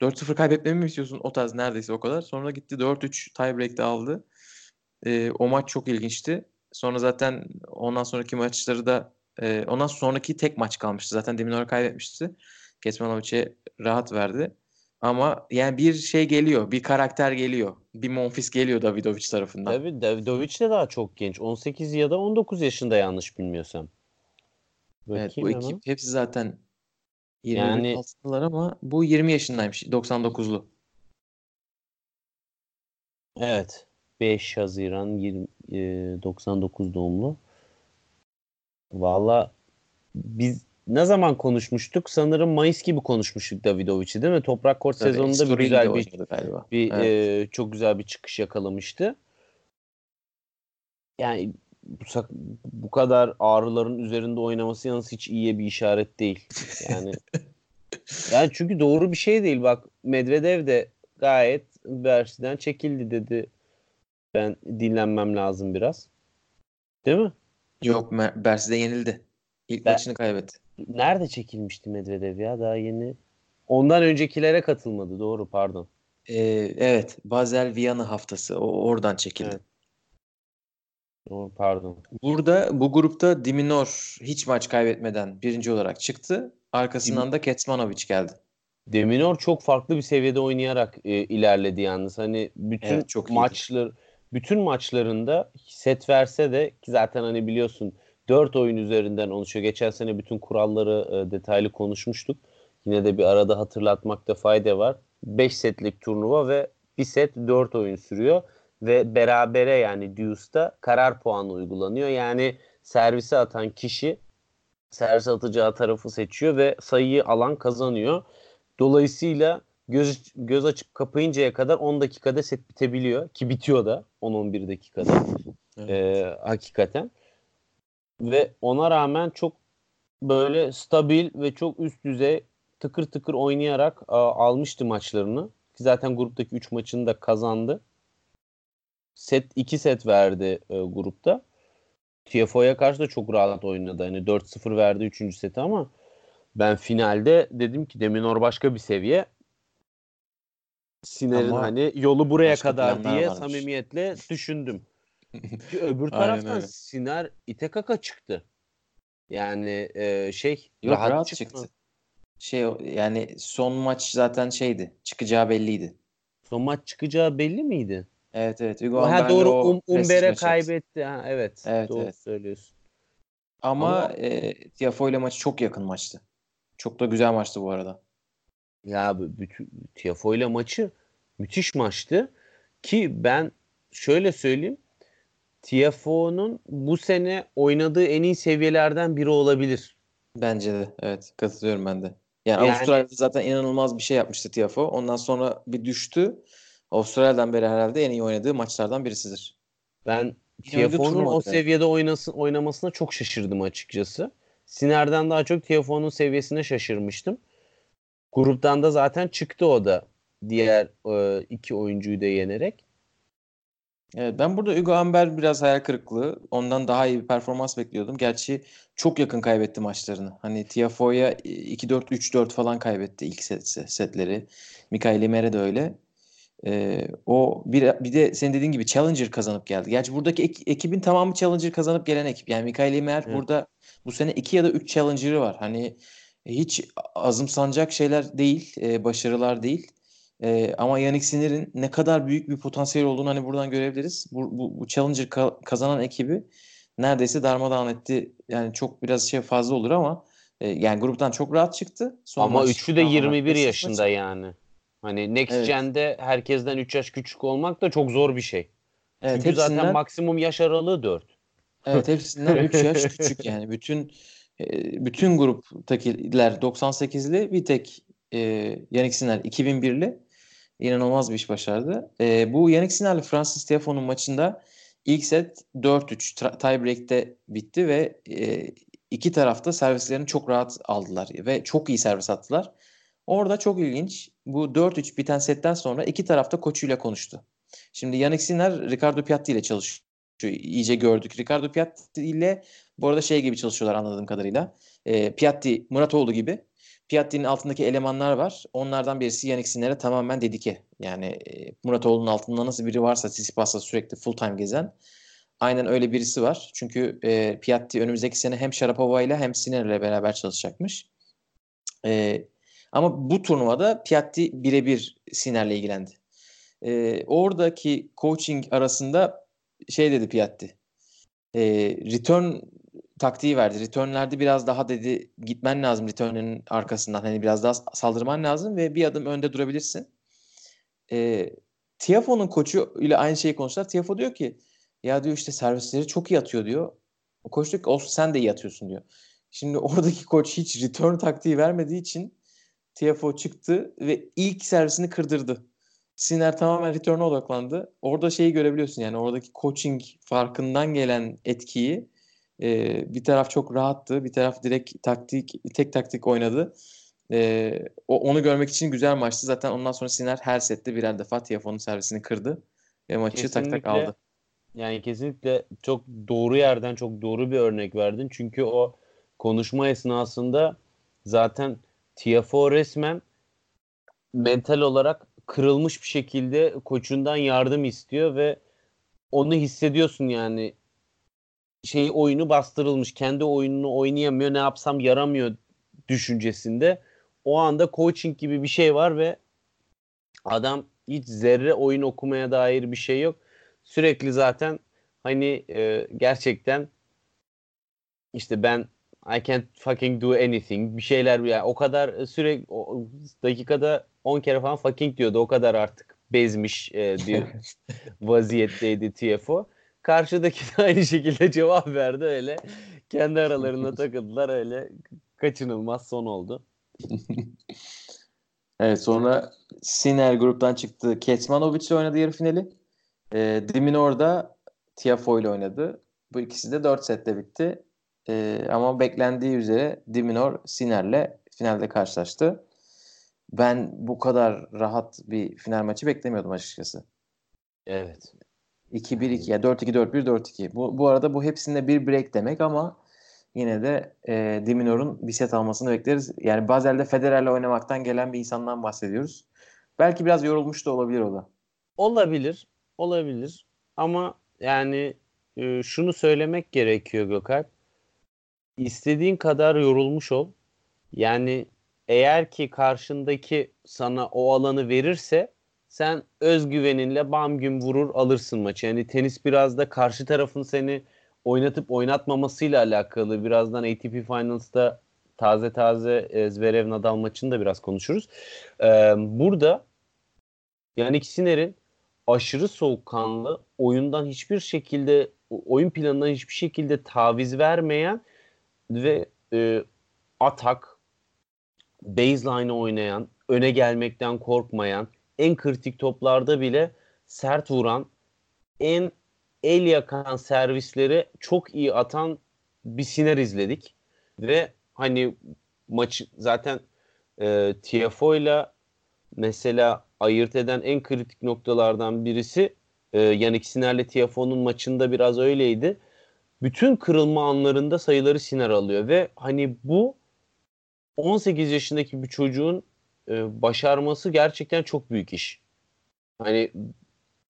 4-0 kaybetmemi mi istiyorsun? O tarz neredeyse o kadar. Sonra gitti 4-3 tiebreak'te aldı. Ee, o maç çok ilginçti. Sonra zaten ondan sonraki maçları da e, ondan sonraki tek maç kalmıştı. Zaten Deminor kaybetmişti. Kesmanovic'e rahat verdi. Ama yani bir şey geliyor. Bir karakter geliyor. Bir Monfils geliyor Davidovic tarafından.
Tabii Davidovic de daha çok genç. 18 ya da 19 yaşında yanlış bilmiyorsam.
Evet bu
Bakayım
ekip hepsi zaten 20
Yani-
ama bu 20 yaşındaymış. 99'lu.
Evet. 5 Haziran 20, e, 99 doğumlu. Valla biz ne zaman konuşmuştuk? Sanırım Mayıs gibi konuşmuştuk Davidovic'i değil mi? Toprak Kort
Tabii,
sezonunda bir güzel bir
galiba.
bir
Evet.
e, çok güzel bir çıkış yakalamıştı. Yani bu, bu kadar ağrıların üzerinde oynaması yalnız hiç iyiye bir işaret değil. Yani yani çünkü doğru bir şey değil. Bak Medvedev de gayet Bersi'den çekildi dedi. Ben dinlenmem lazım biraz. Değil mi?
Yok Bersi'de yenildi. İlk
Ben-
maçını kaybetti.
Nerede çekilmişti Medvedev ya? Daha yeni. Ondan öncekilere katılmadı. Doğru pardon.
Ee, evet. Basel Viyana haftası. O oradan çekildi.
Evet. Doğru pardon.
Burada bu grupta Diminor hiç maç kaybetmeden birinci olarak çıktı. Arkasından da Ketsmanovic geldi.
Deminor çok farklı bir seviyede oynayarak e, ilerledi yalnız. Hani bütün
Evet, çok iyiydi.
Bütün maçlarında set verse de ki zaten hani biliyorsun 4 oyun üzerinden oluşuyor. Geçen sene bütün kuralları e, detaylı konuşmuştuk. Yine de bir arada hatırlatmakta fayda var. 5 setlik turnuva ve bir set 4 oyun sürüyor ve berabere yani deuce'da karar puanı uygulanıyor. Yani servise atan kişi servis atacağı tarafı seçiyor ve sayıyı alan kazanıyor. Dolayısıyla göz göz açıp kapayıncaya kadar 10 dakikada set bitebiliyor ki bitiyor da 10-11 dakikada
Evet.
Ee, hakikaten ve ona rağmen çok böyle stabil ve çok üst düzey tıkır tıkır oynayarak a, almıştı maçlarını ki zaten gruptaki 3 maçını da kazandı. Set 2 set verdi e, grupta. TFO'ya karşı da çok rahat oynadı. Hani 4-0 verdi 3. seti ama ben finalde dedim ki Deminor başka bir seviye. Siner'in
Ama
hani yolu buraya kadar diye
varmış.
samimiyetle düşündüm. Ki öbür taraftan. Siner ite kaka çıktı. Yani e, şey
Yok,
rahat,
rahat
çıktı.
çıktı. Şey yani son maç zaten şeydi. Çıkacağı belliydi.
Son maç çıkacağı belli miydi?
Evet evet. Hugo
Ha doğru
o
um, Umber'e kaybetti. Ha, evet,
Evet,
doğru
evet.
söylüyorsun.
Ama,
Ama-
e, Tiafoe ile maçı çok yakın maçtı. Çok da güzel maçtı bu arada.
Ya bütün Tiafoe ile maçı müthiş maçtı ki ben şöyle söyleyeyim Tiafoe'nun bu sene oynadığı en iyi seviyelerden biri olabilir.
Bence de. Evet. Katılıyorum ben de. Yani,
Yani-
Avustralya'da zaten inanılmaz bir şey yapmıştı Tiafoe. Ondan sonra bir düştü. Avustralya'dan beri herhalde en iyi oynadığı maçlardan birisidir.
Ben Tiafoe'nun o seviyede oynasın, oynamasına çok şaşırdım açıkçası. Siner'den daha çok Tiafoe'nun seviyesine şaşırmıştım. Gruptan da zaten çıktı o da diğer e, iki oyuncuyu da yenerek.
Evet, ben burada Hugo Amber biraz hayal kırıklığı. Ondan daha iyi bir performans bekliyordum. Gerçi çok yakın kaybetti maçlarını. Hani Tiafoe'ya 2-4, 3-4 falan kaybetti ilk set, setleri. Mikael Mere de öyle. Ee, o bir, bir de senin dediğin gibi Challenger kazanıp geldi. Gerçi buradaki ek- ekibin tamamı Challenger kazanıp gelen ekip. Yani Mikael Mer
Evet.
burada bu sene 2 ya da 3 Challenger'ı var. Hani hiç azımsanacak şeyler değil, e, başarılar değil. E, ama Yannick Sinner'in ne kadar büyük bir potansiyel olduğunu hani buradan görebiliriz. Bu, bu, bu Challenger ka- kazanan ekibi neredeyse darmadağın etti. Yani çok biraz şey fazla olur ama e, yani gruptan çok rahat çıktı. Son
Ama üçü de
tamamen
21
prestij
yaşında
maçı.
yani. Hani Next
Evet.
Gen'de herkesten 3 yaş küçük olmak da çok zor bir şey.
Evet,
Çünkü zaten
hepsinden
maksimum yaş aralığı 4.
Evet hepsinden 3 yaş küçük yani. Bütün e, bütün gruptakiler 98'li bir tek e, Yannick Sinner 2001'li inanılmaz bir iş başardı. E, bu Yannick Sinner'le Francis Tiafoe'nun maçında ilk set 4-3 tiebreak'te bitti ve e, iki tarafta servislerini çok rahat aldılar ve çok iyi servis attılar. Orada çok ilginç. Bu 4-3 biten setten sonra iki tarafta koçuyla konuştu. Şimdi Yannick Sinner Ricardo Piatti ile çalışıyor. İyice gördük. Ricardo Piatti ile bu arada şey gibi çalışıyorlar anladığım kadarıyla. E, Piatti, Muratoğlu gibi. Piatti'nin altındaki elemanlar var. Onlardan birisi Yannick Sinner'e tamamen dedike. Yani e, Muratoğlu'nun altında nasıl biri varsa Tsitsipas'la sürekli full time gezen. Aynen öyle birisi var. Çünkü e, Piatti önümüzdeki sene hem Sharapova ile hem Sinner'le beraber çalışacakmış. E, ama bu turnuvada Piatti birebir Sinner'le ilgilendi. E, oradaki coaching arasında şey dedi Piatti. E, return taktiği verdi. Return'lerde biraz daha dedi gitmen lazım return'ün arkasından. Hani biraz daha saldırman lazım ve bir adım önde durabilirsin. E, Tiafoe'nun koçu ile aynı şeyi konuştular. Tiafoe diyor ki ya diyor işte servisleri çok iyi atıyor diyor. O koç diyor ki olsun sen de iyi atıyorsun diyor. Şimdi oradaki koç hiç return taktiği vermediği için Tiafoe çıktı ve ilk servisini kırdırdı. Sinner tamamen return'a odaklandı. Orada şeyi görebiliyorsun yani oradaki coaching farkından gelen etkiyi e, bir taraf çok rahattı. Bir taraf direkt taktik tek taktik oynadı. E, o, onu görmek için güzel maçtı. Zaten ondan sonra Sinner her sette birer defa Tiafoe'nun servisini kırdı ve maçı kesinlikle, tak tak aldı.
Yani kesinlikle çok doğru yerden çok doğru bir örnek verdin. Çünkü o konuşma esnasında zaten Tiafoe resmen mental olarak kırılmış bir şekilde koçundan yardım istiyor ve onu hissediyorsun yani şey oyunu bastırılmış. Kendi oyununu oynayamıyor. Ne yapsam yaramıyor düşüncesinde. O anda coaching gibi bir şey var ve adam hiç zerre oyun okumaya dair bir şey yok. Sürekli zaten hani e, gerçekten işte ben I can't fucking do anything bir şeyler yani o kadar sürekli o, dakikada 10 kere falan fucking diyordu. O kadar artık bezmiş e, bir vaziyetteydi TFO. Karşıdaki de aynı şekilde cevap verdi öyle. Kendi aralarında takıldılar öyle. Kaçınılmaz son oldu.
evet sonra Sinner gruptan çıktı. Kecmanovic ile oynadı yarı finali. E, Diminor da Tiafoe ile oynadı. Bu ikisi de 4 sette bitti. E, ama beklendiği üzere Diminor Sinner'le finalde karşılaştı. Ben bu kadar rahat bir final maçı beklemiyordum açıkçası.
Evet.
2-1-2 ya 4-2-4-1 4-2. Bu, bu arada bu hepsinde bir break demek ama yine de e, Diminor'un bir set almasını bekleriz. Yani Bazel'de Federer'le oynamaktan gelen bir insandan bahsediyoruz. Belki biraz yorulmuş da olabilir o da.
Olabilir. Olabilir. Ama yani e, şunu söylemek gerekiyor Gökalp. İstediğin kadar yorulmuş ol. Yani eğer ki karşındaki sana o alanı verirse sen özgüveninle bam gün vurur alırsın maçı. Yani tenis biraz da karşı tarafın seni oynatıp oynatmamasıyla alakalı. Birazdan ATP Finals'ta taze taze Zverev Nadal maçını da biraz konuşuruz. Ee, burada yani Sinner'in aşırı soğukkanlı, oyundan hiçbir şekilde oyun planından hiçbir şekilde taviz vermeyen ve e, atak, baseline oynayan, öne gelmekten korkmayan, en kritik toplarda bile sert vuran, en el yakan servisleri çok iyi atan bir Siner izledik. Ve hani maç zaten e, TFO ile mesela ayırt eden en kritik noktalardan birisi e, Yannick Siner'le TFO'nun maçında biraz öyleydi. Bütün kırılma anlarında sayıları Siner alıyor ve hani bu 18 yaşındaki bir çocuğun e, başarması gerçekten çok büyük iş. Hani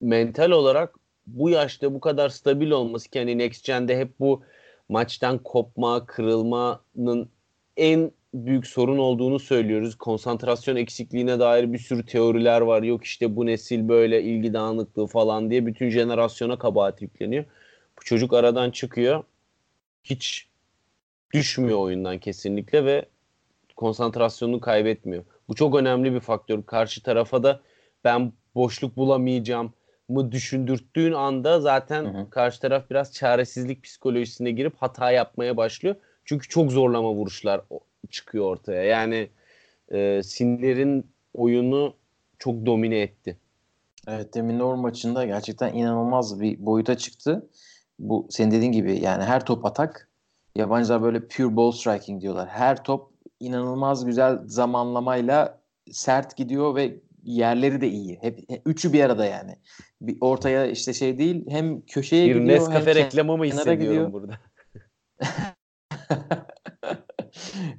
mental olarak bu yaşta bu kadar stabil olması ki hani Next Gen'de hep bu maçtan kopma, kırılmanın en büyük sorun olduğunu söylüyoruz. Konsantrasyon eksikliğine dair bir sürü teoriler var. Yok işte bu nesil böyle ilgi dağınıklığı falan diye bütün jenerasyona kabahat yükleniyor. Bu çocuk aradan çıkıyor. Hiç düşmüyor oyundan kesinlikle ve konsantrasyonunu kaybetmiyor. Bu çok önemli bir faktör. Karşı tarafa da ben boşluk bulamayacağım, mı düşündürttüğün anda zaten hı hı. karşı taraf biraz çaresizlik psikolojisine girip hata yapmaya başlıyor. Çünkü çok zorlama vuruşlar çıkıyor ortaya. Yani e, Sinler'in oyunu çok domine etti.
Evet demin Nor maçında gerçekten inanılmaz bir boyuta çıktı. Bu senin dediğin gibi yani her top atak. Yabancılar böyle pure ball striking diyorlar. Her top inanılmaz güzel zamanlamayla sert gidiyor ve yerleri de iyi. Hep üçü bir arada yani. Bir ortaya işte şey değil hem köşeye
bir
gidiyor
Nescafe hem reklamı mı hissediyorum gidiyor. burada?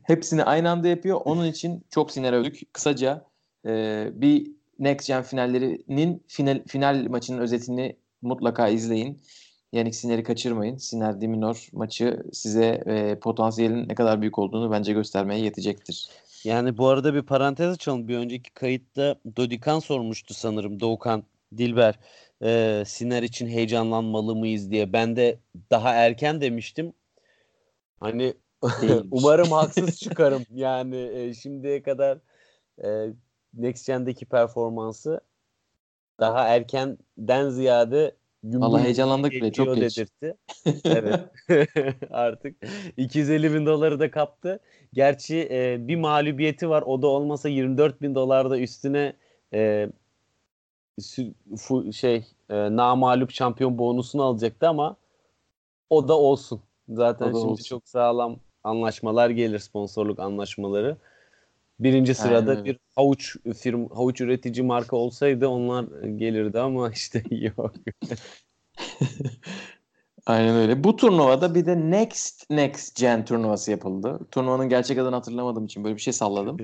Hepsini aynı anda yapıyor. Onun için çok sinir övdük. Kısaca e, bir Next Gen finallerinin final, final maçının özetini mutlaka izleyin. Yannick Sinner'i kaçırmayın. Sinner Diminor maçı size e, potansiyelin ne kadar büyük olduğunu bence göstermeye yetecektir.
Yani bu arada bir parantez açalım. Bir önceki kayıtta Dodikan sormuştu sanırım Doğukan Dilber. E, Sinner için heyecanlanmalı mıyız diye. Ben de daha erken demiştim. Hani umarım haksız çıkarım. Yani e, şimdiye kadar e, Next Gen'deki performansı daha erkenden ziyade
Valla heyecanlandık bile çok geç. Dedirtti.
evet. Artık 250 bin doları da kaptı. Gerçi e, bir mağlubiyeti var. O da olmasa 24 bin dolar da üstüne e, şey e, namalup şampiyon bonusunu alacaktı ama o da olsun. Zaten da şimdi olsun. çok sağlam anlaşmalar gelir sponsorluk anlaşmaları. Birinci sırada Aynen. bir havuç firm havuç üretici marka olsaydı onlar gelirdi ama işte yok.
Aynen öyle. Bu turnuvada bir de Next Next Gen turnuvası yapıldı. Turnuvanın gerçek adını hatırlamadığım için böyle bir şey salladım.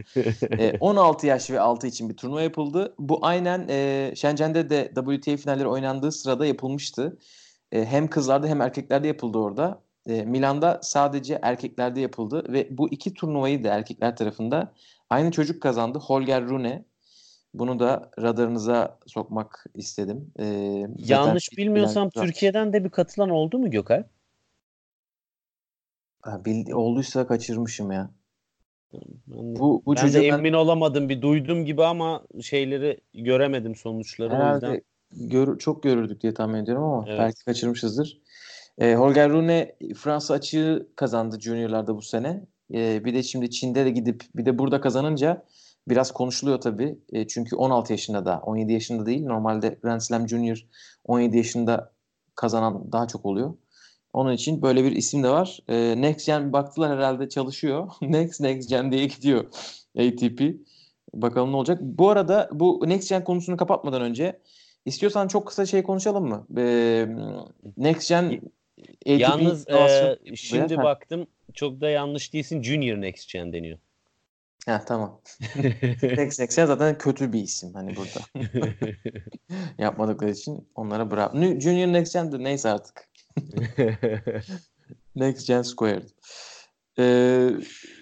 e, 16 yaş ve altı için bir turnuva yapıldı. Bu aynen e, Shenzhen'de de WTA finalleri oynandığı sırada yapılmıştı. E, hem kızlarda hem erkeklerde yapıldı orada. E, Milan'da sadece erkeklerde yapıldı ve bu iki turnuvayı da erkekler tarafında aynı çocuk kazandı. Holger Rune bunu da radarınıza sokmak istedim. Ee,
Yanlış bilmiyorsam bilen... Türkiye'den de bir katılan oldu mu Gökay?
bildi, olduysa kaçırmışım ya.
Bu, bu ben de emin olamadım. Bir duydum gibi ama şeyleri göremedim sonuçları. Herhalde o yüzden...
gör, çok görürdük diye tahmin ediyorum ama evet. belki kaçırmışızdır. E, Holger Rune Fransa açığı kazandı juniorlarda bu sene. E, bir de şimdi Çin'de de gidip bir de burada kazanınca biraz konuşuluyor tabii. E, çünkü 16 yaşında da 17 yaşında değil. Normalde Grand Slam Junior 17 yaşında kazanan daha çok oluyor. Onun için böyle bir isim de var. E, Next Gen baktılar herhalde çalışıyor. Next Next Gen diye gidiyor ATP. Bakalım ne olacak. Bu arada bu Next Gen konusunu kapatmadan önce istiyorsan çok kısa şey konuşalım mı? E, Next Gen
ATP Yalnız e, şimdi baktım çok da yanlış değilsin. Junior Next Gen deniyor.
Ha tamam. Next Next zaten kötü bir isim hani burada. Yapmadıkları için onlara bravo. Junior Next Gen'dir neyse artık. Next Gen Squared. Ee,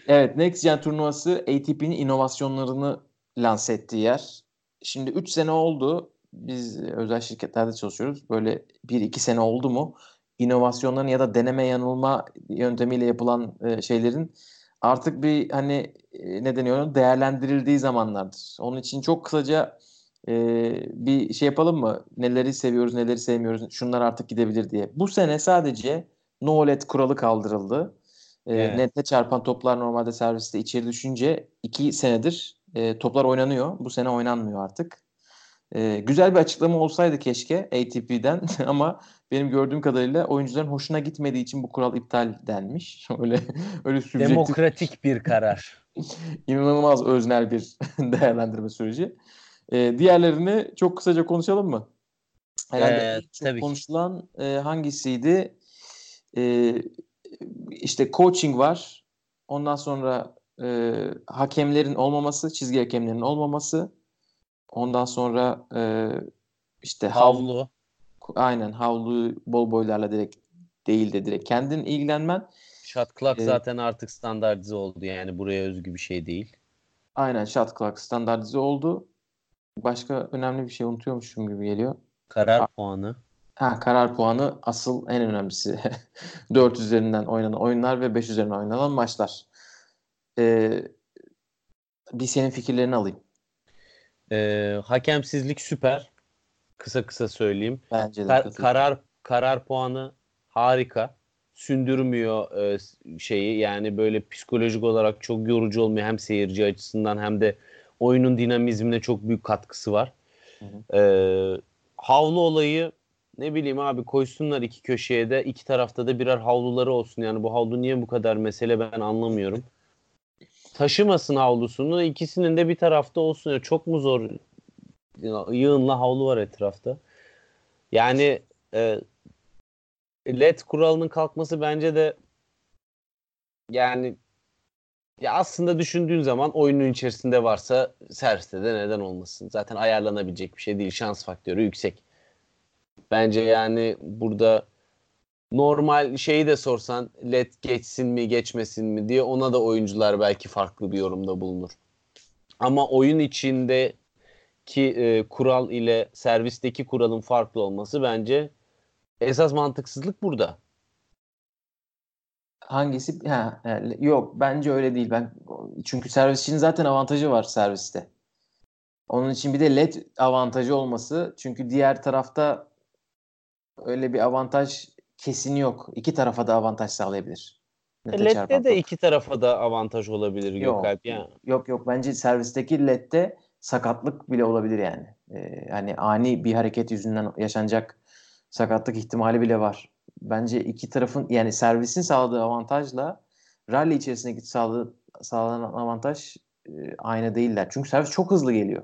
evet Next Gen turnuvası ATP'nin inovasyonlarını lanse ettiği yer. Şimdi 3 sene oldu. Biz özel şirketlerde çalışıyoruz. Böyle 1-2 sene oldu mu inovasyonların ya da deneme yanılma yöntemiyle yapılan e, şeylerin artık bir hani e, ne deniyor değerlendirildiği zamanlardır. Onun için çok kısaca e, bir şey yapalım mı? Neleri seviyoruz, neleri sevmiyoruz, şunlar artık gidebilir diye. Bu sene sadece no LED kuralı kaldırıldı. E, evet. Nette çarpan toplar normalde serviste içeri düşünce iki senedir e, toplar oynanıyor. Bu sene oynanmıyor artık. E, güzel bir açıklama olsaydı keşke ATP'den ama benim gördüğüm kadarıyla oyuncuların hoşuna gitmediği için bu kural iptal denmiş. öyle öyle
subjektif. Demokratik bir karar.
İnanılmaz öznel bir değerlendirme süreci. Ee, diğerlerini çok kısaca konuşalım mı? Herhalde ee, tabii konuşulan e, hangisiydi? E, işte coaching var. Ondan sonra e, hakemlerin olmaması, çizgi hakemlerin olmaması. Ondan sonra e, işte havlu. Aynen havlu bol boylarla direkt değil de direkt kendin ilgilenmen.
Shot ee, zaten artık standartize oldu yani buraya özgü bir şey değil.
Aynen shot clock standartize oldu. Başka önemli bir şey unutuyormuşum gibi geliyor.
Karar ha, puanı.
Ha karar puanı asıl en önemlisi. 4 üzerinden oynanan oyunlar ve 5 üzerinden oynanan maçlar. Ee, bir senin fikirlerini alayım.
Ee, hakemsizlik süper. Kısa kısa söyleyeyim.
Bence de.
Kar- karar karar puanı harika. Sündürmüyor e, şeyi yani böyle psikolojik olarak çok yorucu olmuyor hem seyirci açısından hem de oyunun dinamizmine çok büyük katkısı var.
Hı hı.
Ee, havlu olayı ne bileyim abi koysunlar iki köşeye de iki tarafta da birer havluları olsun. Yani bu havlu niye bu kadar mesele ben anlamıyorum. Taşımasın havlusunu ikisinin de bir tarafta olsun. Ya çok mu zor? Yığınla havlu var etrafta. Yani e, LED kuralının kalkması bence de yani ya aslında düşündüğün zaman oyunun içerisinde varsa serviste de neden olmasın. Zaten ayarlanabilecek bir şey değil. Şans faktörü yüksek. Bence yani burada normal şeyi de sorsan led geçsin mi geçmesin mi diye ona da oyuncular belki farklı bir yorumda bulunur. Ama oyun içindeki e, kural ile servisteki kuralın farklı olması bence esas mantıksızlık burada.
Hangisi? Ha, yani yok bence öyle değil. Ben çünkü servis için zaten avantajı var serviste. Onun için bir de led avantajı olması. Çünkü diğer tarafta öyle bir avantaj kesin yok. İki tarafa da avantaj sağlayabilir.
LED'de
çarpan
de iki tarafa da avantaj olabilir
Yok.
Gökalp. Yani
Yok yok bence servisteki ledde sakatlık bile olabilir yani. Ee, yani ani bir hareket yüzünden yaşanacak sakatlık ihtimali bile var. Bence iki tarafın yani servisin sağladığı avantajla rally içerisindeki sağladığı, sağlanan avantaj e, aynı değiller. Çünkü servis çok hızlı geliyor.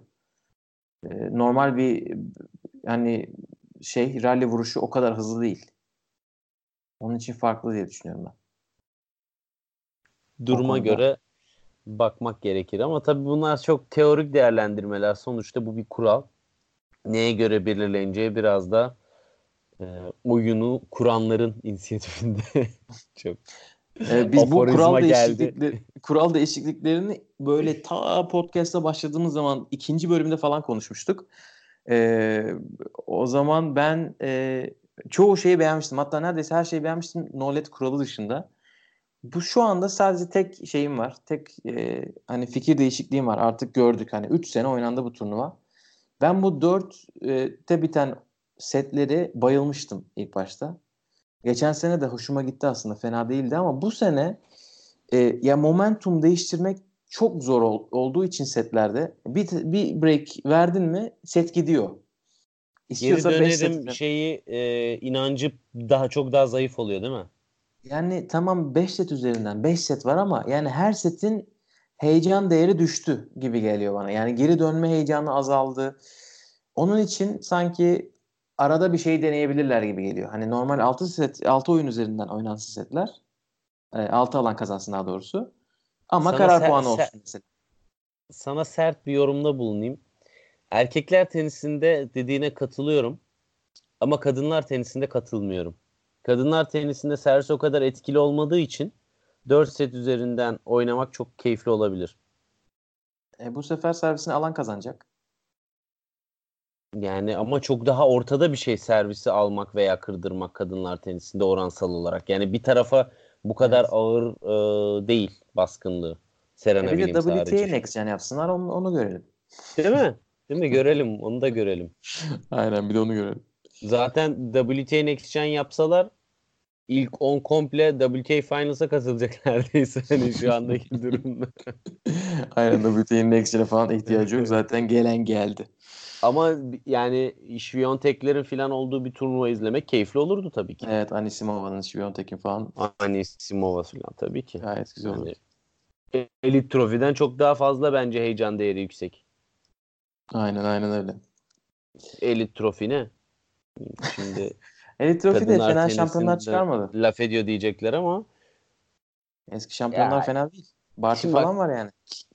E, normal bir hani şey rally vuruşu o kadar hızlı değil. Onun için farklı diye düşünüyorum ben.
duruma göre bakmak gerekir ama tabii bunlar çok teorik değerlendirmeler. Sonuçta bu bir kural. Neye göre belirleneceği biraz da e, oyunu kuranların inisiyatifinde çok
Ee, biz bu kural değişiklikleri, kural değişikliklerini böyle ta podcast'a başladığımız zaman ikinci bölümde falan konuşmuştuk. Ee, o zaman ben e, çoğu şeyi beğenmiştim. Hatta neredeyse her şeyi beğenmiştim. No let kuralı dışında. Bu şu anda sadece tek şeyim var. Tek e, hani fikir değişikliğim var. Artık gördük. Hani 3 sene oynandı bu turnuva. Ben bu 4'te biten setleri bayılmıştım ilk başta. Geçen sene de hoşuma gitti aslında. Fena değildi ama bu sene e, ya momentum değiştirmek çok zor ol- olduğu için setlerde bir, bir break verdin mi set gidiyor.
Geri
İstiyorsa beş
dönerim şeyi e, inancı daha çok daha zayıf oluyor değil mi?
Yani tamam 5 set üzerinden 5 set var ama yani her setin heyecan değeri düştü gibi geliyor bana. Yani geri dönme heyecanı azaldı. Onun için sanki arada bir şey deneyebilirler gibi geliyor. Hani normal 6 set 6 oyun üzerinden oynansın setler. 6 alan kazansın daha doğrusu. Ama
Sana
karar
ser-
puanı
ser-
olsun mesela.
Sana sert bir yorumda bulunayım. Erkekler tenisinde dediğine katılıyorum. Ama kadınlar tenisinde katılmıyorum. Kadınlar tenisinde servis o kadar etkili olmadığı için 4 set üzerinden oynamak çok keyifli olabilir.
E, bu sefer servisini alan kazanacak.
Yani ama çok daha ortada bir şey servisi almak veya kırdırmak kadınlar tenisinde oransal olarak. Yani bir tarafa bu kadar
Evet.
ağır e, değil baskınlığı. Serena
E, bir de WTA
harici.
next gen yapsınlar onu, onu görelim.
Değil mi? Değil mi? Görelim. Onu da görelim.
Aynen bir de onu görelim.
Zaten WTA Next Gen yapsalar ilk 10 komple WTA Finals'a katılacak neredeyse hani şu andaki durumda.
Aynen WTA'nin next gen'e falan ihtiyacı yok. Zaten gelen geldi.
Ama yani Şviyonteklerin falan olduğu bir turnuva izlemek keyifli olurdu tabii ki.
Evet Anisimova'nın, Şviyontek'in falan
Anisimova falan tabii ki.
gayet güzel.
Yani, Elite Trophy'den çok daha fazla bence heyecan değeri yüksek.
Aynen aynen öyle.
Elite Trophy ne? Şimdi
Elite Trophy de fena şampiyonlar çıkarmadı.
laf ediyor diyecekler ama
Eski şampiyonlar
Ya,
fena değil. Barty falan var yani.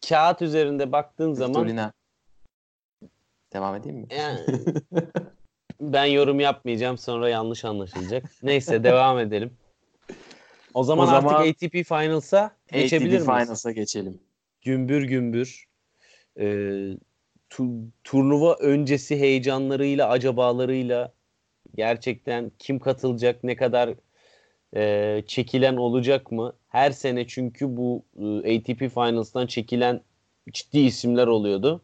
kağıt üzerinde baktığın zaman
Victorina. Devam edeyim mi?
Yani- Ben yorum yapmayacağım sonra yanlış anlaşılacak. Neyse devam edelim. O zaman,
O zaman-
artık ATP Finals'a geçebilir
ATP
miyiz?
Finals'a geçelim.
Gümbür gümbür. Ee, tu- turnuva öncesi heyecanlarıyla, acabalarıyla gerçekten kim katılacak, ne kadar e, çekilen olacak mı? Her sene çünkü bu e, ATP Finals'tan çekilen ciddi isimler oluyordu.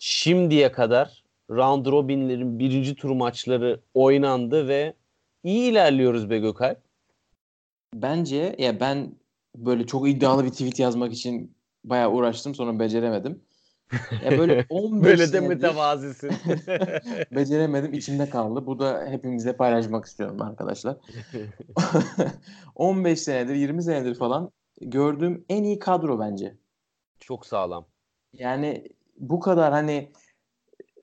Şimdiye kadar round robinlerin birinci tur maçları oynandı ve iyi ilerliyoruz be Gökay.
Bence ya ben böyle çok iddialı bir tweet yazmak için bayağı uğraştım sonra beceremedim. Ya böyle 15
Böyle de mütevazisin.
Beceremedim içimde kaldı. Bu da hepimizle paylaşmak istiyorum arkadaşlar. 15 senedir 20 senedir falan gördüğüm en iyi kadro bence.
Çok sağlam.
Yani bu kadar hani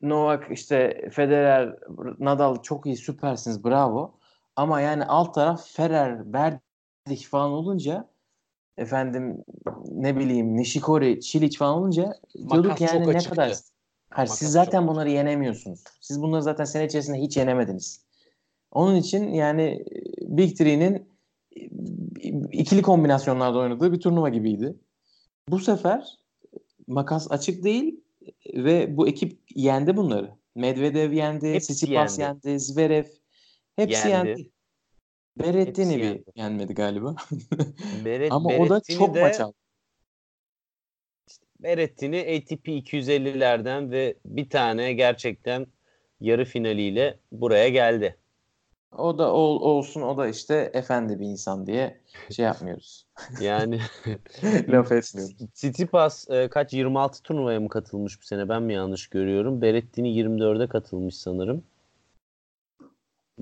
Novak işte Federer, Nadal çok iyi süpersiniz bravo. Ama yani alt taraf Ferrer, Berdik falan olunca efendim ne bileyim Nishikori, Çiliç falan olunca diyorduk
Makas
yani ne kadar Hayır,
Makas
siz zaten
çok
bunları yenemiyorsunuz. Siz bunları zaten sene içerisinde hiç yenemediniz. Onun için yani e, Big Three'nin e, ikili kombinasyonlarda oynadığı bir turnuva gibiydi. Bu sefer makas açık değil ve bu ekip yendi bunları. Medvedev yendi,
Hepsi
Tsitsipas
yendi.
yendi, Zverev hepsi
Yendi.
yendi. Berrettini bir
yendi.
yenmedi galiba.
Beret,
Ama o da çok
de-
maç aldı.
Berrettini ATP 250'lerden ve bir tane gerçekten yarı finaliyle buraya geldi.
O da ol, olsun o da işte efendi bir insan diye şey yapmıyoruz.
Yani
Laf etmiyoruz.
Tsitsipas e, kaç 26 turnuvaya mı katılmış bu sene ben mi yanlış görüyorum? Berrettini 24'e katılmış sanırım.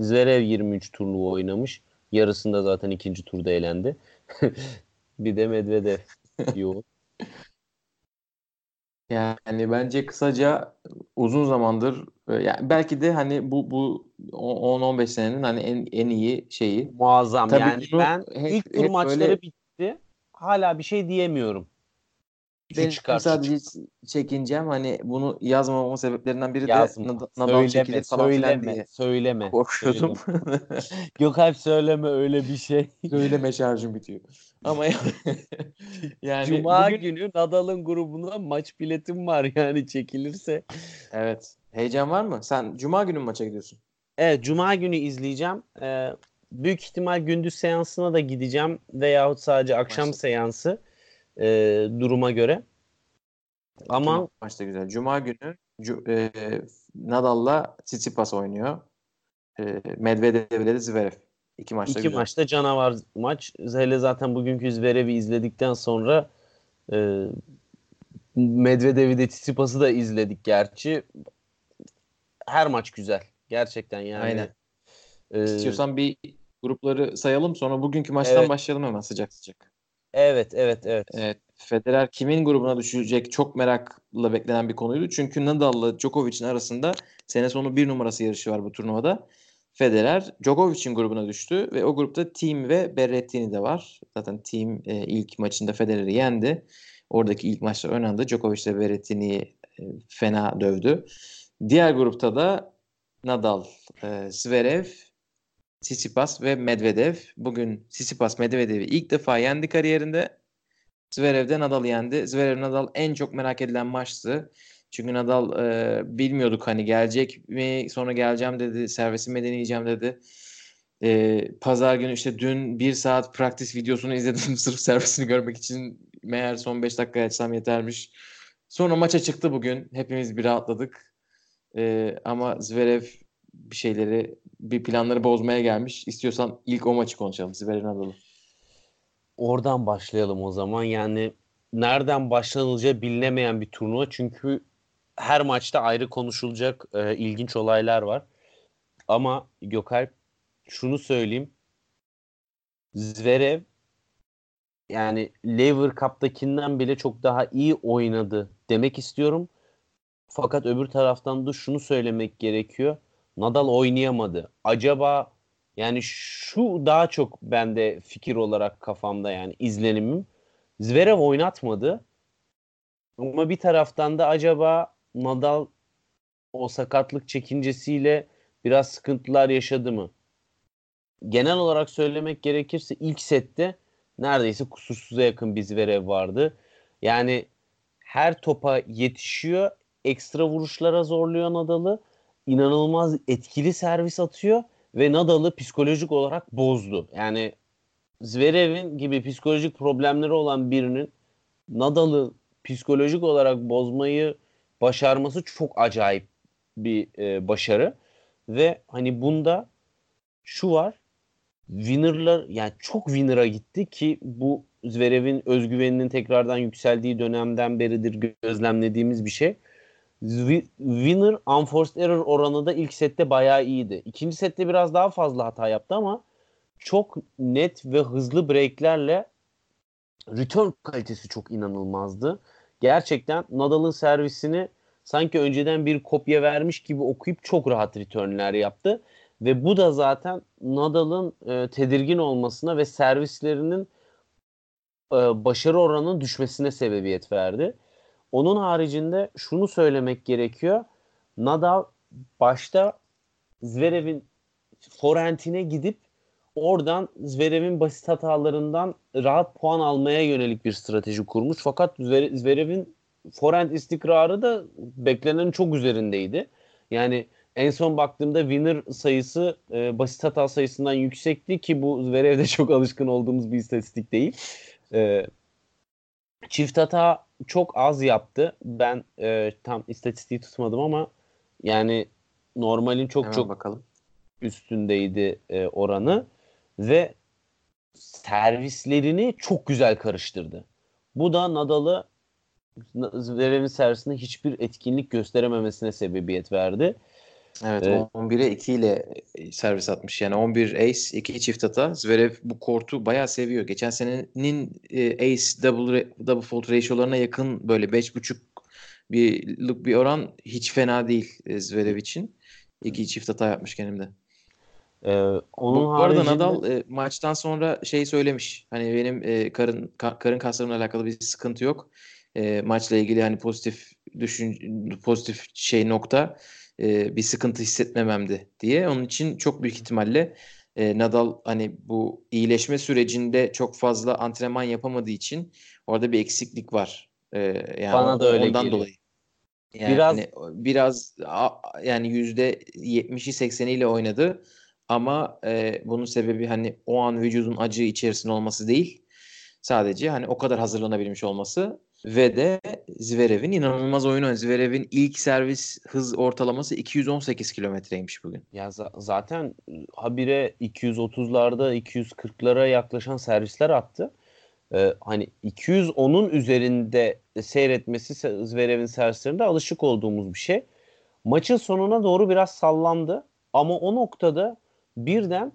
Zverev 23 turnuva oynamış. Yarısında zaten ikinci turda elendi. bir de Medvedev yoğun.
Yani bence kısaca uzun zamandır e, yani belki de hani bu bu 10-15 senenin hani en en iyi şeyi.
Muazzam.
Tabii
yani ben
hep-
ilk tur maçları
böyle-
bitti. Hala bir şey diyemiyorum.
Benim
çıkar, şu
sadece çekincem hani bunu yazmamamın sebeplerinden biri de
Yazma.
Nad- Nadal
Söyleme, söyleme,
diye
söyleme.
korkuyordum.
Gökalp söyleme öyle bir şey.
Söyleme şarjım bitiyor. Ama yani, yani
Cuma
bugün
günü Nadal'ın grubuna maç biletim var yani çekilirse.
evet. Heyecan var mı? Sen Cuma günü maça gidiyorsun?
Evet Cuma günü izleyeceğim. Ee, büyük ihtimal gündüz seansına da gideceğim veyahut sadece akşam
Maçta.
seansı e, duruma göre. Ama
İki maç da güzel. Cuma günü e, Nadal'la Tsitsipas oynuyor. E, Medvedev ile de Zverev. İki maçta
iki
güzel.
maçta canavar maç. Hele zaten bugünkü Zverev'i izledikten sonra e, Medvedev'i de Tsitsipas'ı da izledik gerçi. Her maç güzel. Gerçekten yani.
Aynen.
E,
İstiyorsan bir grupları sayalım sonra bugünkü maçtan
Evet.
başlayalım hemen sıcak sıcak.
Evet, evet, evet.
Evet. Federer kimin grubuna düşecek çok merakla beklenen bir konuydu. Çünkü Nadal'la Djokovic'in arasında sene sonu bir numarası yarışı var bu turnuvada. Federer Djokovic'in grubuna düştü ve o grupta Team ve Berrettini de var. Zaten Team e, ilk maçında Federer'i yendi. Oradaki ilk maçlar oynandı. Djokovic de Berrettini'yi e, fena dövdü. Diğer grupta da Nadal, e, Zverev, Tsitsipas ve Medvedev. Bugün Tsitsipas Medvedev'i ilk defa yendi kariyerinde. Zverev de Nadal'ı yendi. Zverev Nadal en çok merak edilen maçtı. Çünkü Nadal e, bilmiyorduk hani gelecek mi sonra geleceğim dedi. Servisimi deneyeceğim dedi. E, Pazar günü işte dün bir saat practice videosunu izledim sırf servisini görmek için. Meğer son 5 dakika açsam yetermiş. Sonra maça çıktı bugün. Hepimiz bir rahatladık. E, ama Zverev bir şeyleri bir planları bozmaya gelmiş. İstiyorsan ilk o maçı konuşalım. Zverev Nadal'ı.
Oradan başlayalım o zaman. Yani nereden başlanılacağı bilinemeyen bir turnuva. Çünkü her maçta ayrı konuşulacak e, ilginç olaylar var. Ama Gökalp şunu söyleyeyim. Zverev yani Lever Cup'takinden bile çok daha iyi oynadı demek istiyorum. Fakat öbür taraftan da şunu söylemek gerekiyor. Nadal oynayamadı. Acaba yani şu daha çok bende fikir olarak kafamda yani izlenimim. Zverev oynatmadı. Ama bir taraftan da acaba Nadal o sakatlık çekincesiyle biraz sıkıntılar yaşadı mı? Genel olarak söylemek gerekirse ilk sette neredeyse kusursuza yakın bir Zverev vardı. Yani her topa yetişiyor, ekstra vuruşlara zorluyor Nadal'ı. İnanılmaz etkili servis atıyor ve Nadal'ı psikolojik olarak bozdu. Yani Zverev'in gibi psikolojik problemleri olan birinin Nadal'ı psikolojik olarak bozmayı başarması çok acayip bir e, başarı ve hani bunda şu var winner'lar yani çok winner'a gitti ki bu Zverev'in özgüveninin tekrardan yükseldiği dönemden beridir gözlemlediğimiz bir şey. Winner unforced error oranı da ilk sette bayağı iyiydi. İkinci sette biraz daha fazla hata yaptı ama çok net ve hızlı breaklerle return kalitesi çok inanılmazdı. Gerçekten Nadal'ın servisini sanki önceden bir kopya vermiş gibi okuyup çok rahat returnler yaptı. Ve bu da zaten Nadal'ın e, tedirgin olmasına ve servislerinin e, başarı oranının düşmesine sebebiyet verdi. Onun haricinde şunu söylemek gerekiyor. Nadal başta Zverev'in forentine gidip oradan Zverev'in basit hatalarından rahat puan almaya yönelik bir strateji kurmuş. Fakat Zverev'in forehand istikrarı da beklenenin çok üzerindeydi. Yani en son baktığımda winner sayısı e, basit hata sayısından yüksekti ki bu Zverev'de çok alışkın olduğumuz bir istatistik değil. E, çift hata çok az yaptı. Ben e, tam istatistiği tutmadım ama yani normalin çok Hemen çok bakalım. üstündeydi e, oranı ve servislerini çok güzel karıştırdı. Bu da Nadal'ı Zverev'in servisinde hiçbir etkinlik gösterememesine sebebiyet verdi.
Evet ee, 11'e 2 ile e, servis atmış. Yani 11 ace, 2 çift hata. Zverev bu kortu bayağı seviyor. Geçen senenin e, ace double double fault ratio'larına yakın böyle 5.5 bir bir oran hiç fena değil e, Zverev için. İki çift hata yapmış kendimde. Ee, onun bu, haricinde... arada Nadal e, maçtan sonra şey söylemiş. Hani benim e, karın ka, karın kaslarımla alakalı bir sıkıntı yok. E, maçla ilgili hani pozitif düşün pozitif şey nokta e, bir sıkıntı hissetmememdi diye. Onun için çok büyük ihtimalle e, Nadal hani bu iyileşme sürecinde çok fazla antrenman yapamadığı için orada bir eksiklik var. E, yani Bana da öyle ondan geliyor. dolayı. Yani biraz biraz yani yüzde yetmişi sekseniyle oynadı ama e, bunun sebebi hani o an vücudun acı içerisinde olması değil. Sadece hani o kadar hazırlanabilmiş olması ve de Zverev'in inanılmaz oyunu. Zverev'in ilk servis hız ortalaması 218 kilometreymiş bugün.
Ya za- zaten habire 230'larda 240'lara yaklaşan servisler attı. Ee, hani 210'un üzerinde seyretmesi Zverev'in servislerinde alışık olduğumuz bir şey. Maçın sonuna doğru biraz sallandı ama o noktada birden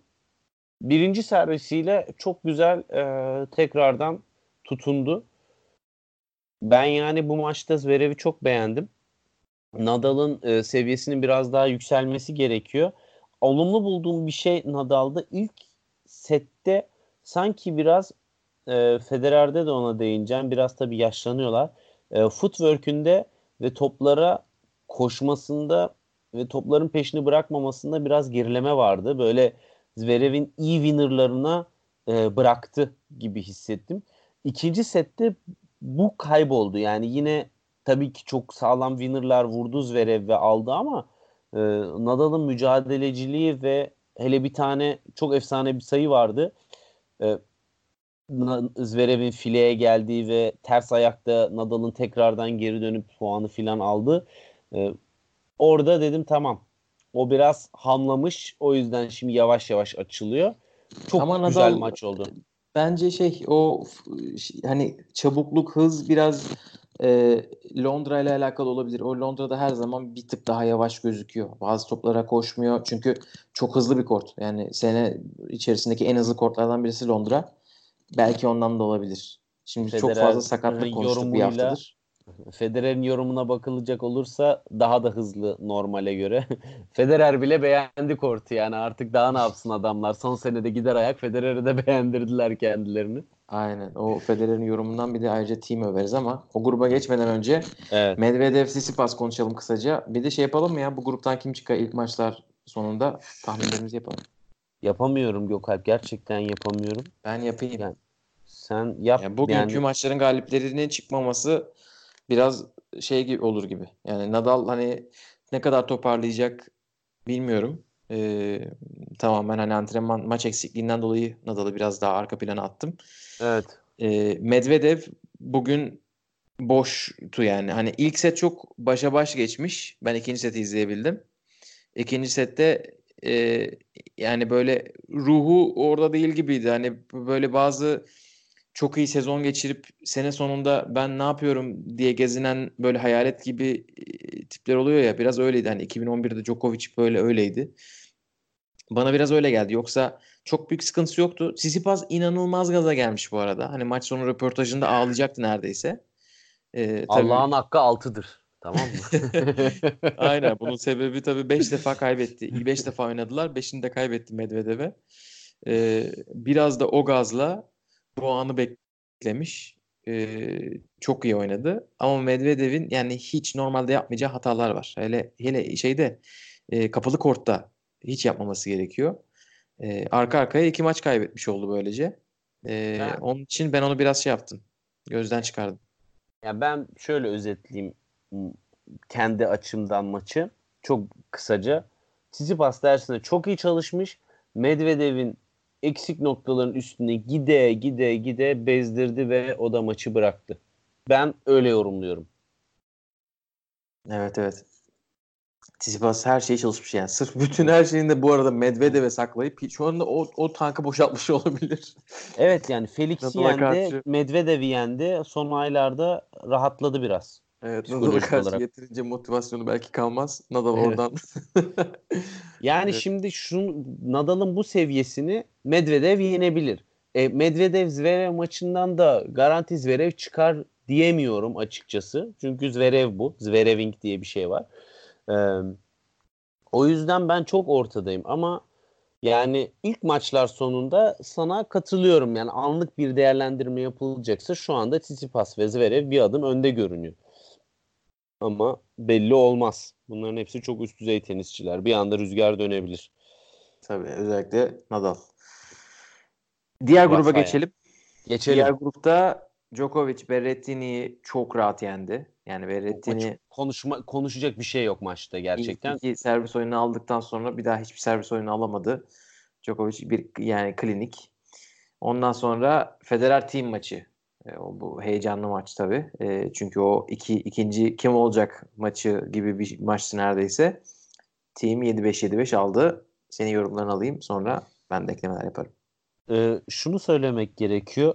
birinci servisiyle çok güzel e, tekrardan tutundu ben yani bu maçta Zverev'i çok beğendim. Nadal'ın e, seviyesinin biraz daha yükselmesi gerekiyor. Olumlu bulduğum bir şey Nadal'da ilk sette sanki biraz e, Federer'de de ona değineceğim. Biraz tabii yaşlanıyorlar. E, footwork'ünde ve toplara koşmasında ve topların peşini bırakmamasında biraz gerileme vardı. Böyle Zverev'in iyi winner'larına e, bıraktı gibi hissettim. İkinci sette bu kayboldu. Yani yine tabii ki çok sağlam winner'lar vurdu Zverev ve aldı ama e, Nadal'ın mücadeleciliği ve hele bir tane çok efsane bir sayı vardı. E, Zverev'in fileye geldiği ve ters ayakta Nadal'ın tekrardan geri dönüp puanı filan aldı. E, orada dedim tamam. O biraz hamlamış. O yüzden şimdi yavaş yavaş açılıyor. Çok Ama güzel Nadal, maç oldu
bence şey o hani çabukluk, hız biraz e, Londra ile alakalı olabilir. O Londra'da her zaman bir tık daha yavaş gözüküyor. Bazı toplara koşmuyor. Çünkü çok hızlı bir kort. Yani sene içerisindeki en hızlı kortlardan birisi Londra. Belki ondan da olabilir. Şimdi Federer, çok fazla sakatlık konuştuk bir haftadır.
Federer'in yorumuna bakılacak olursa daha da hızlı normale göre. Federer bile beğendi kortu yani artık daha ne yapsın adamlar. Son senede gider ayak Federer'i de beğendirdiler kendilerini.
Aynen. O Federer'in yorumundan bir de ayrıca team överiz ama o gruba geçmeden önce evet. Medvedev Tsitsipas konuşalım kısaca. Bir de şey yapalım mı ya bu gruptan kim çıkar ilk maçlar sonunda tahminlerimizi yapalım.
Yapamıyorum Gökalp. Gerçekten yapamıyorum.
Ben yapayım. Yani
sen yap. Yani
bugünkü yani... maçların galiplerinin çıkmaması biraz şey gibi olur gibi. Yani Nadal hani ne kadar toparlayacak bilmiyorum. Ee, tamamen hani antrenman maç eksikliğinden dolayı Nadal'ı biraz daha arka plana attım.
Evet.
Ee, Medvedev bugün boştu yani. Hani ilk set çok başa baş geçmiş. Ben ikinci seti izleyebildim. İkinci sette e, yani böyle ruhu orada değil gibiydi. Hani böyle bazı çok iyi sezon geçirip sene sonunda ben ne yapıyorum diye gezinen böyle hayalet gibi e, tipler oluyor ya biraz öyleydi. Hani 2011'de Djokovic böyle öyleydi. Bana biraz öyle geldi. Yoksa çok büyük sıkıntısı yoktu. Tsitsipas inanılmaz gaza gelmiş bu arada. Hani maç sonu röportajında ağlayacaktı neredeyse.
Ee, Allah'ın hakkı altıdır. Tamam mı?
Aynen. Bunun sebebi tabii 5 defa kaybetti. İyi 5 defa oynadılar. 5'ini de kaybetti Medvedev'e. Ee, biraz da o gazla bu anı beklemiş. Ee, çok iyi oynadı. Ama Medvedev'in yani hiç normalde yapmayacağı hatalar var. Hele hele şeyde e, kapalı kortta hiç yapmaması gerekiyor. E, arka arkaya iki maç kaybetmiş oldu böylece. E, onun için ben onu biraz şey yaptım. Gözden çıkardım.
Ya ben şöyle özetleyeyim kendi açımdan maçı. Çok kısaca. Tsitsipas dersinde çok iyi çalışmış. Medvedev'in eksik noktaların üstüne gide gide gide bezdirdi ve o da maçı bıraktı. Ben öyle yorumluyorum.
Evet evet. Tsitsipas her şeyi çalışmış yani. Sırf bütün her şeyini de bu arada Medvedev'e saklayıp şu anda o, o tankı boşaltmış olabilir.
Evet yani Felix'i yendi. Medvedev'i yendi. Son aylarda rahatladı biraz.
Evet Nadal'a karşı olarak. yeterince motivasyonu belki kalmaz. Nadal evet. oradan.
yani evet. şimdi şu Nadal'ın bu seviyesini Medvedev yenebilir. E, Medvedev Zverev maçından da garanti Zverev çıkar diyemiyorum açıkçası. Çünkü Zverev bu. Zvereving diye bir şey var. Ee, o yüzden ben çok ortadayım ama yani ilk maçlar sonunda sana katılıyorum. Yani anlık bir değerlendirme yapılacaksa şu anda Tsitsipas ve Zverev bir adım önde görünüyor. Ama belli olmaz. Bunların hepsi çok üst düzey tenisçiler. Bir anda rüzgar dönebilir.
Tabii özellikle Nadal. Diğer gruba Rafael. geçelim. Geçelim. Diğer grupta Djokovic Berrettini'yi çok rahat yendi. Yani Berrettini
konuşma konuşacak bir şey yok maçta gerçekten.
İlk iki servis oyunu aldıktan sonra bir daha hiçbir servis oyunu alamadı. Djokovic bir yani klinik. Ondan sonra Federer team maçı. E, o bu heyecanlı maç tabii. E, çünkü o iki ikinci kim olacak maçı gibi bir maçtı neredeyse. Team 7-5 7-5 aldı. Senin yorumlarını alayım sonra ben de eklemeler yaparım.
E, şunu söylemek gerekiyor.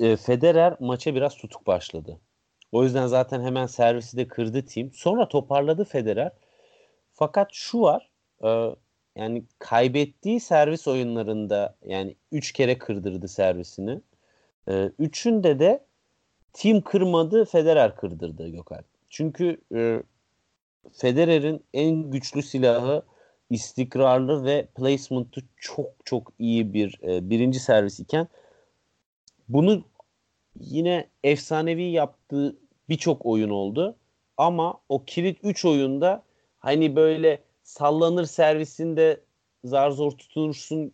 E, Federer maça biraz tutuk başladı. O yüzden zaten hemen servisi de kırdı team. Sonra toparladı Federer. Fakat şu var. E, yani kaybettiği servis oyunlarında yani 3 kere kırdırdı servisini. E, üçünde de team kırmadı, Federer kırdırdı Gökalp. Çünkü e, Federer'in en güçlü silahı istikrarlı ve placement'ı çok çok iyi bir e, birinci servis iken bunu yine efsanevi yaptığı birçok oyun oldu. Ama o kilit 3 oyunda hani böyle sallanır servisinde zar zor tutunursun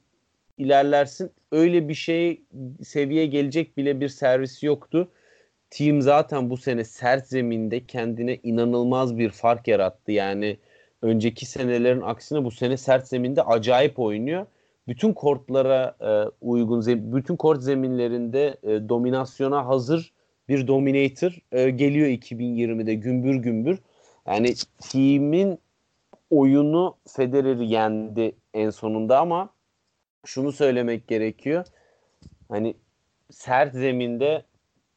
ilerlersin. Öyle bir şey seviye gelecek bile bir servis yoktu. Team zaten bu sene sert zeminde kendine inanılmaz bir fark yarattı. Yani önceki senelerin aksine bu sene sert zeminde acayip oynuyor. Bütün kortlara e, uygun, bütün kort zeminlerinde e, dominasyona hazır bir dominator e, geliyor 2020'de gümbür gümbür. Yani team'in oyunu Federer'i yendi en sonunda ama şunu söylemek gerekiyor. Hani sert zeminde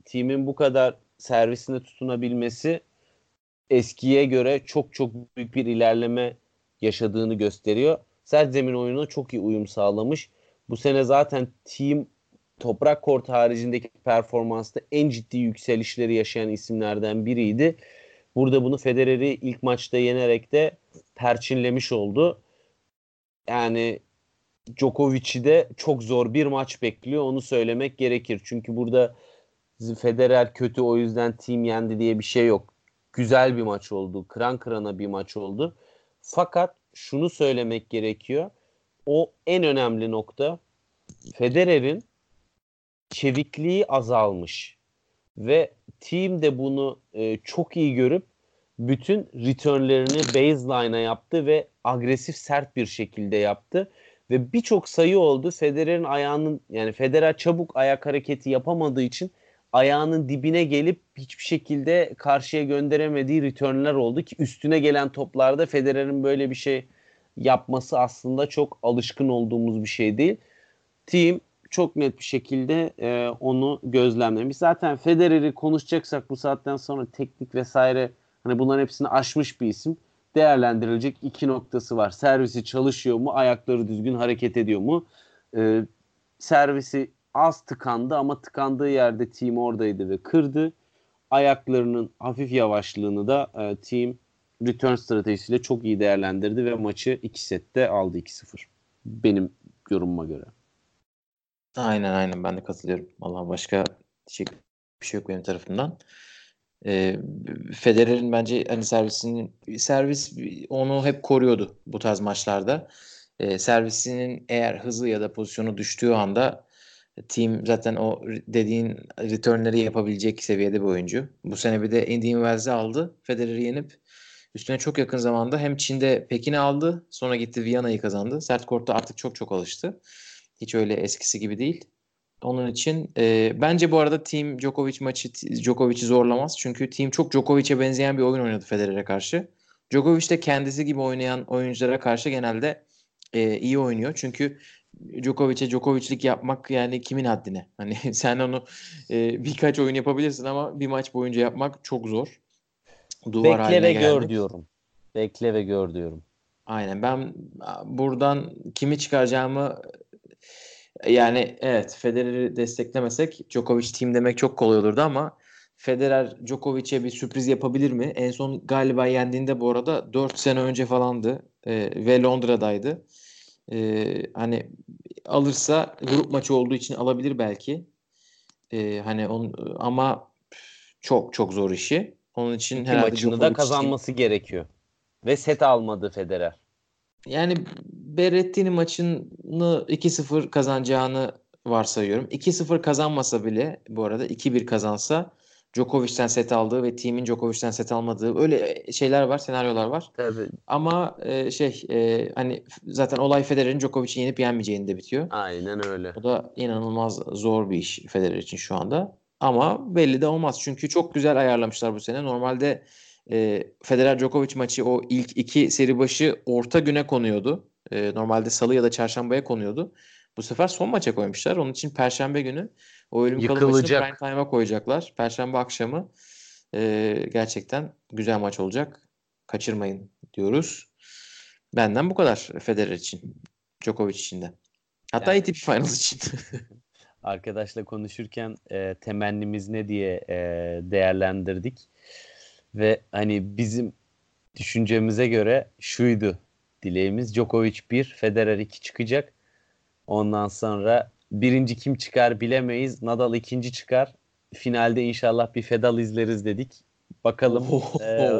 team'in bu kadar servisine tutunabilmesi eskiye göre çok çok büyük bir ilerleme yaşadığını gösteriyor. Sert zemin oyununa çok iyi uyum sağlamış. Bu sene zaten team toprak kort haricindeki performansta en ciddi yükselişleri yaşayan isimlerden biriydi. Burada bunu Federer'i ilk maçta yenerek de perçinlemiş oldu. Yani Djokovic'i de çok zor bir maç bekliyor. Onu söylemek gerekir. Çünkü burada Federer kötü o yüzden team yendi diye bir şey yok. Güzel bir maç oldu. Kıran kırana bir maç oldu. Fakat şunu söylemek gerekiyor. O en önemli nokta Federer'in çevikliği azalmış ve team de bunu e, çok iyi görüp bütün returnlerini baseline'a yaptı ve agresif sert bir şekilde yaptı ve birçok sayı oldu. Federer'in ayağının yani Federer çabuk ayak hareketi yapamadığı için ayağının dibine gelip hiçbir şekilde karşıya gönderemediği returnler oldu ki üstüne gelen toplarda Federer'in böyle bir şey yapması aslında çok alışkın olduğumuz bir şey değil. Team çok net bir şekilde e, onu gözlemlemiş. Zaten Federer'i konuşacaksak bu saatten sonra teknik vesaire hani bunların hepsini aşmış bir isim. Değerlendirilecek iki noktası var. Servisi çalışıyor mu? Ayakları düzgün hareket ediyor mu? E, servisi az tıkandı ama tıkandığı yerde team oradaydı ve kırdı. Ayaklarının hafif yavaşlığını da e, team return stratejisiyle çok iyi değerlendirdi ve maçı 2 sette aldı 2-0. Benim yorumuma göre.
Aynen aynen ben de katılıyorum. Allah başka şey, bir şey yok benim tarafımdan. E, Federer'in bence hani servisinin servis onu hep koruyordu bu tarz maçlarda. E, servisinin eğer hızlı ya da pozisyonu düştüğü anda team zaten o dediğin returnleri yapabilecek seviyede bir oyuncu. Bu sene bir de Indian Wells'i aldı. Federer'i yenip üstüne çok yakın zamanda hem Çin'de Pekin'i aldı. Sonra gitti Viyana'yı kazandı. Sert kortta artık çok çok alıştı. Hiç öyle eskisi gibi değil. Onun için e, bence bu arada Team Djokovic maçı Djokovic'i zorlamaz. Çünkü Team çok Djokovic'e benzeyen bir oyun oynadı Federer'e karşı. Djokovic de kendisi gibi oynayan oyunculara karşı genelde e, iyi oynuyor. Çünkü Djokovic'e Djokovic'lik yapmak yani kimin haddine? Hani sen onu e, birkaç oyun yapabilirsin ama bir maç boyunca yapmak çok zor.
Duvar Bekle ve gör diyorum. Bekle ve gör diyorum.
Aynen. Ben buradan kimi çıkaracağımı yani evet Federer'i desteklemesek Djokovic team demek çok kolay olurdu ama Federer Djokovic'e bir sürpriz yapabilir mi? En son galiba yendiğinde bu arada 4 sene önce falandı e, ve Londra'daydı. E, hani alırsa grup maçı olduğu için alabilir belki. E, hani on, ama çok çok zor işi. Onun için
İki herhalde maçını Djokovic da kazanması için... gerekiyor. Ve set almadı Federer.
Yani Berrettini maçını 2-0 kazanacağını varsayıyorum. 2-0 kazanmasa bile bu arada 2-1 kazansa Djokovic'ten set aldığı ve team'in Djokovic'ten set almadığı öyle şeyler var, senaryolar var.
Tabii.
Ama e, şey e, hani zaten olay Federer'in Djokovic'i yenip yenmeyeceğinde bitiyor.
Aynen öyle.
O da inanılmaz zor bir iş Federer için şu anda. Ama belli de olmaz. Çünkü çok güzel ayarlamışlar bu sene. Normalde e, Federer Djokovic maçı o ilk iki seri başı orta güne konuyordu. E, normalde salı ya da çarşambaya konuyordu. Bu sefer son maça koymuşlar. Onun için perşembe günü o ölüm kalım maçını prime time'a koyacaklar. Perşembe akşamı e, gerçekten güzel maç olacak. Kaçırmayın diyoruz. Benden bu kadar Federer için. Djokovic için de. Hatta yani, ATP Finals için.
arkadaşla konuşurken e, temennimiz ne diye e, değerlendirdik. Ve hani bizim düşüncemize göre şuydu dileğimiz. Djokovic 1, Federer 2 çıkacak. Ondan sonra birinci kim çıkar bilemeyiz. Nadal ikinci çıkar. Finalde inşallah bir Fedal izleriz dedik. Bakalım. e,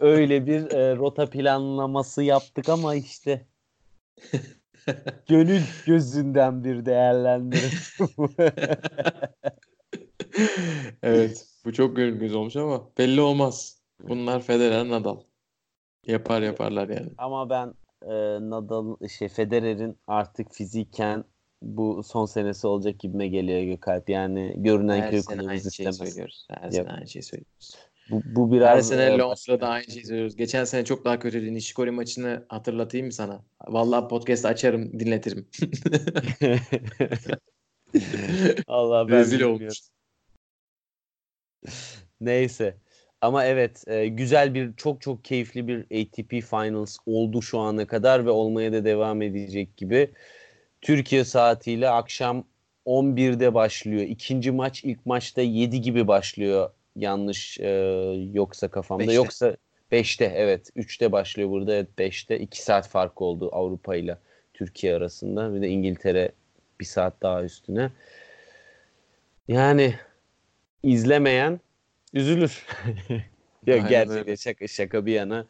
öyle bir e, rota planlaması yaptık ama işte gönül gözünden bir değerlendirim.
evet. Bu çok göz olmuş ama belli olmaz. Bunlar Federer Nadal. Yapar yaparlar yani.
Ama ben e, Nadal şey Federer'in artık fiziken bu son senesi olacak gibime geliyor Gökalp. Yani görünen
Her köy kulübümüz istemez. Şey söylüyoruz. Her sene aynı şeyi söylüyoruz.
Bu, bu biraz
Her sene Londra'da aynı şeyi söylüyoruz. Geçen sene çok daha kötüydü. Nishikori maçını hatırlatayım mı sana? Vallahi podcast açarım, dinletirim.
Allah ben Rezil olmuş. Neyse. Ama evet e, güzel bir çok çok keyifli bir ATP Finals oldu şu ana kadar ve olmaya da devam edecek gibi. Türkiye saatiyle akşam 11'de başlıyor. İkinci maç ilk maçta 7 gibi başlıyor. Yanlış e, yoksa kafamda. Beşte. Yoksa 5'te evet. 3'te başlıyor burada. Evet 5'te. 2 saat fark oldu Avrupa ile Türkiye arasında. Bir de İngiltere bir saat daha üstüne. Yani izlemeyen üzülür. ya gerçekten şaka, şaka bir yana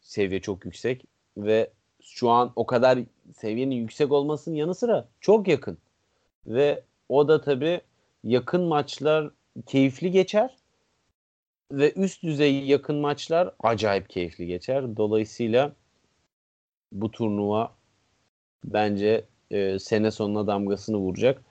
seviye çok yüksek ve şu an o kadar seviyenin yüksek olmasının yanı sıra çok yakın. Ve o da tabii yakın maçlar keyifli geçer ve üst düzey yakın maçlar acayip keyifli geçer. Dolayısıyla bu turnuva bence e, sene sonuna damgasını vuracak.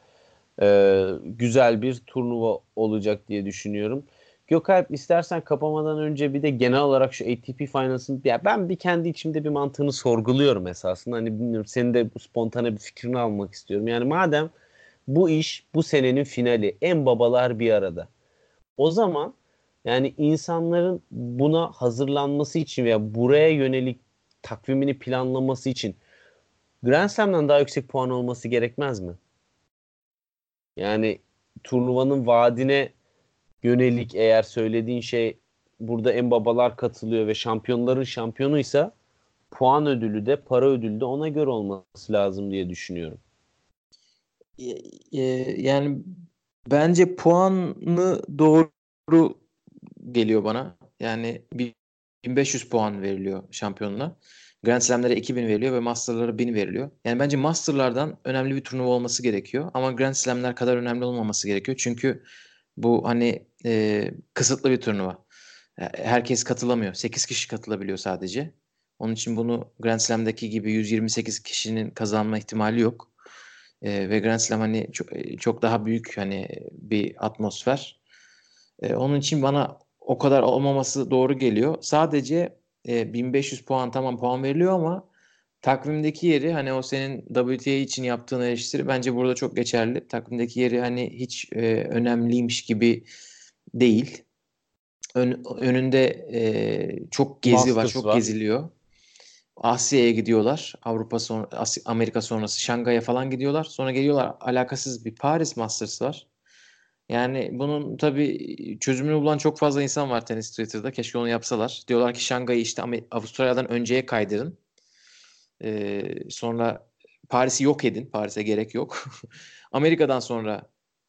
E, güzel bir turnuva olacak diye düşünüyorum. Gökalp istersen kapamadan önce bir de genel olarak şu ATP Finals'ın ya ben bir kendi içimde bir mantığını sorguluyorum esasında. Hani bilmiyorum senin de spontane bir fikrini almak istiyorum. Yani madem bu iş bu senenin finali en babalar bir arada. O zaman yani insanların buna hazırlanması için veya buraya yönelik takvimini planlaması için Grand Slam'dan daha yüksek puan olması gerekmez mi? Yani turnuvanın vaadine yönelik eğer söylediğin şey burada en babalar katılıyor ve şampiyonların şampiyonuysa puan ödülü de para ödülü de ona göre olması lazım diye düşünüyorum.
Yani bence puanı doğru geliyor bana. Yani 1500 puan veriliyor şampiyonuna. Grand Slam'lere 2000 veriliyor ve Master'lara 1000 veriliyor. Yani bence Master'lardan önemli bir turnuva olması gerekiyor. Ama Grand Slam'ler kadar önemli olmaması gerekiyor. Çünkü bu hani e, kısıtlı bir turnuva. Herkes katılamıyor. 8 kişi katılabiliyor sadece. Onun için bunu Grand Slam'daki gibi 128 kişinin kazanma ihtimali yok. E, ve Grand Slam hani çok, çok daha büyük hani bir atmosfer. E, onun için bana o kadar olmaması doğru geliyor. Sadece e, 1500 puan tamam puan veriliyor ama takvimdeki yeri hani o senin WTA için yaptığın eleştiri bence burada çok geçerli. Takvimdeki yeri hani hiç e, önemliymiş gibi değil. Ön, önünde e, çok gezi Masters var, çok var. geziliyor. Asya'ya gidiyorlar. Avrupa son Asya, Amerika sonrası Şangay'a falan gidiyorlar. Sonra geliyorlar alakasız bir Paris Masters var. Yani bunun tabii çözümünü bulan çok fazla insan var tenis Twitter'da. Keşke onu yapsalar. Diyorlar ki Şangay'ı işte Avustralya'dan önceye kaydırın. Ee, sonra Paris'i yok edin. Paris'e gerek yok. Amerika'dan sonra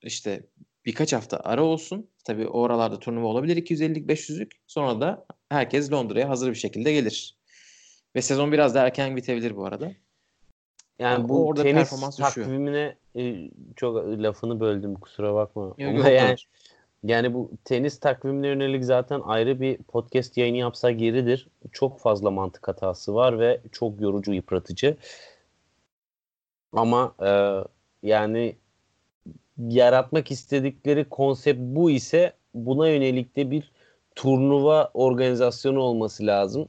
işte birkaç hafta ara olsun. Tabii oralarda turnuva olabilir 250'lik 500'lük. Sonra da herkes Londra'ya hazır bir şekilde gelir. Ve sezon biraz da erken bitebilir bu arada.
Yani bu orada tenis performans takvimine e, çok lafını böldüm kusura bakma. Yok, Ama yok, yani, yani bu tenis takvimine yönelik zaten ayrı bir podcast yayını yapsa geridir. Çok fazla mantık hatası var ve çok yorucu, yıpratıcı. Ama e, yani yaratmak istedikleri konsept bu ise buna yönelik de bir turnuva organizasyonu olması lazım.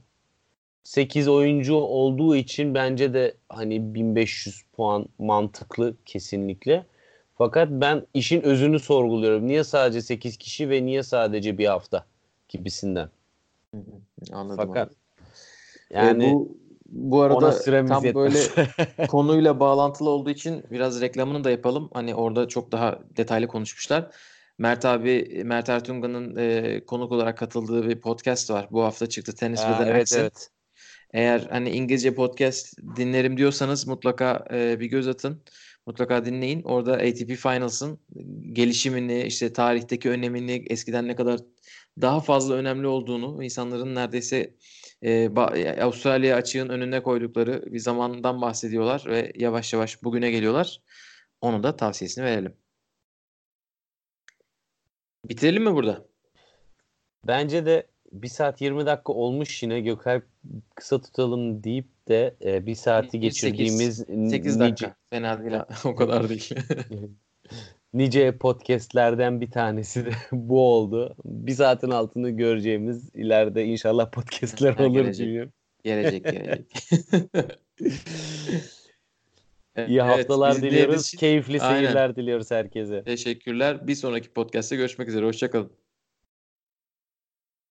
8 oyuncu olduğu için bence de hani 1500 puan mantıklı kesinlikle. Fakat ben işin özünü sorguluyorum. Niye sadece 8 kişi ve niye sadece bir hafta gibisinden.
Anladım. Fakat yani e, bu bu arada tam yetmez. böyle konuyla bağlantılı olduğu için biraz reklamını da yapalım. Hani orada çok daha detaylı konuşmuşlar. Mert abi, Mert Ertungan'ın e, konuk olarak katıldığı bir podcast var. Bu hafta çıktı. Tenis Aa, ve evet, evet. Eğer hani İngilizce podcast dinlerim diyorsanız mutlaka e, bir göz atın. Mutlaka dinleyin. Orada ATP Finals'ın gelişimini, işte tarihteki önemini, eskiden ne kadar daha fazla önemli olduğunu, insanların neredeyse e, Avustralya açığın önüne koydukları bir zamandan bahsediyorlar ve yavaş yavaş bugüne geliyorlar. Onu da tavsiyesini verelim. Bitirelim mi burada?
Bence de 1 saat 20 dakika olmuş yine Gökalp kısa tutalım deyip de e, bir saati geçirdiğimiz
8, 8 dakika. Nice, Fena değil o kadar değil.
nice podcastlerden bir tanesi de bu oldu. Bir saatin altını göreceğimiz ileride inşallah podcastler ha, olur gelecek. diyorum.
Gelecek gelecek.
İyi haftalar evet, diliyoruz. Keyifli seyirler Aynen. diliyoruz herkese.
Teşekkürler. Bir sonraki podcast'te görüşmek üzere. Hoşçakalın.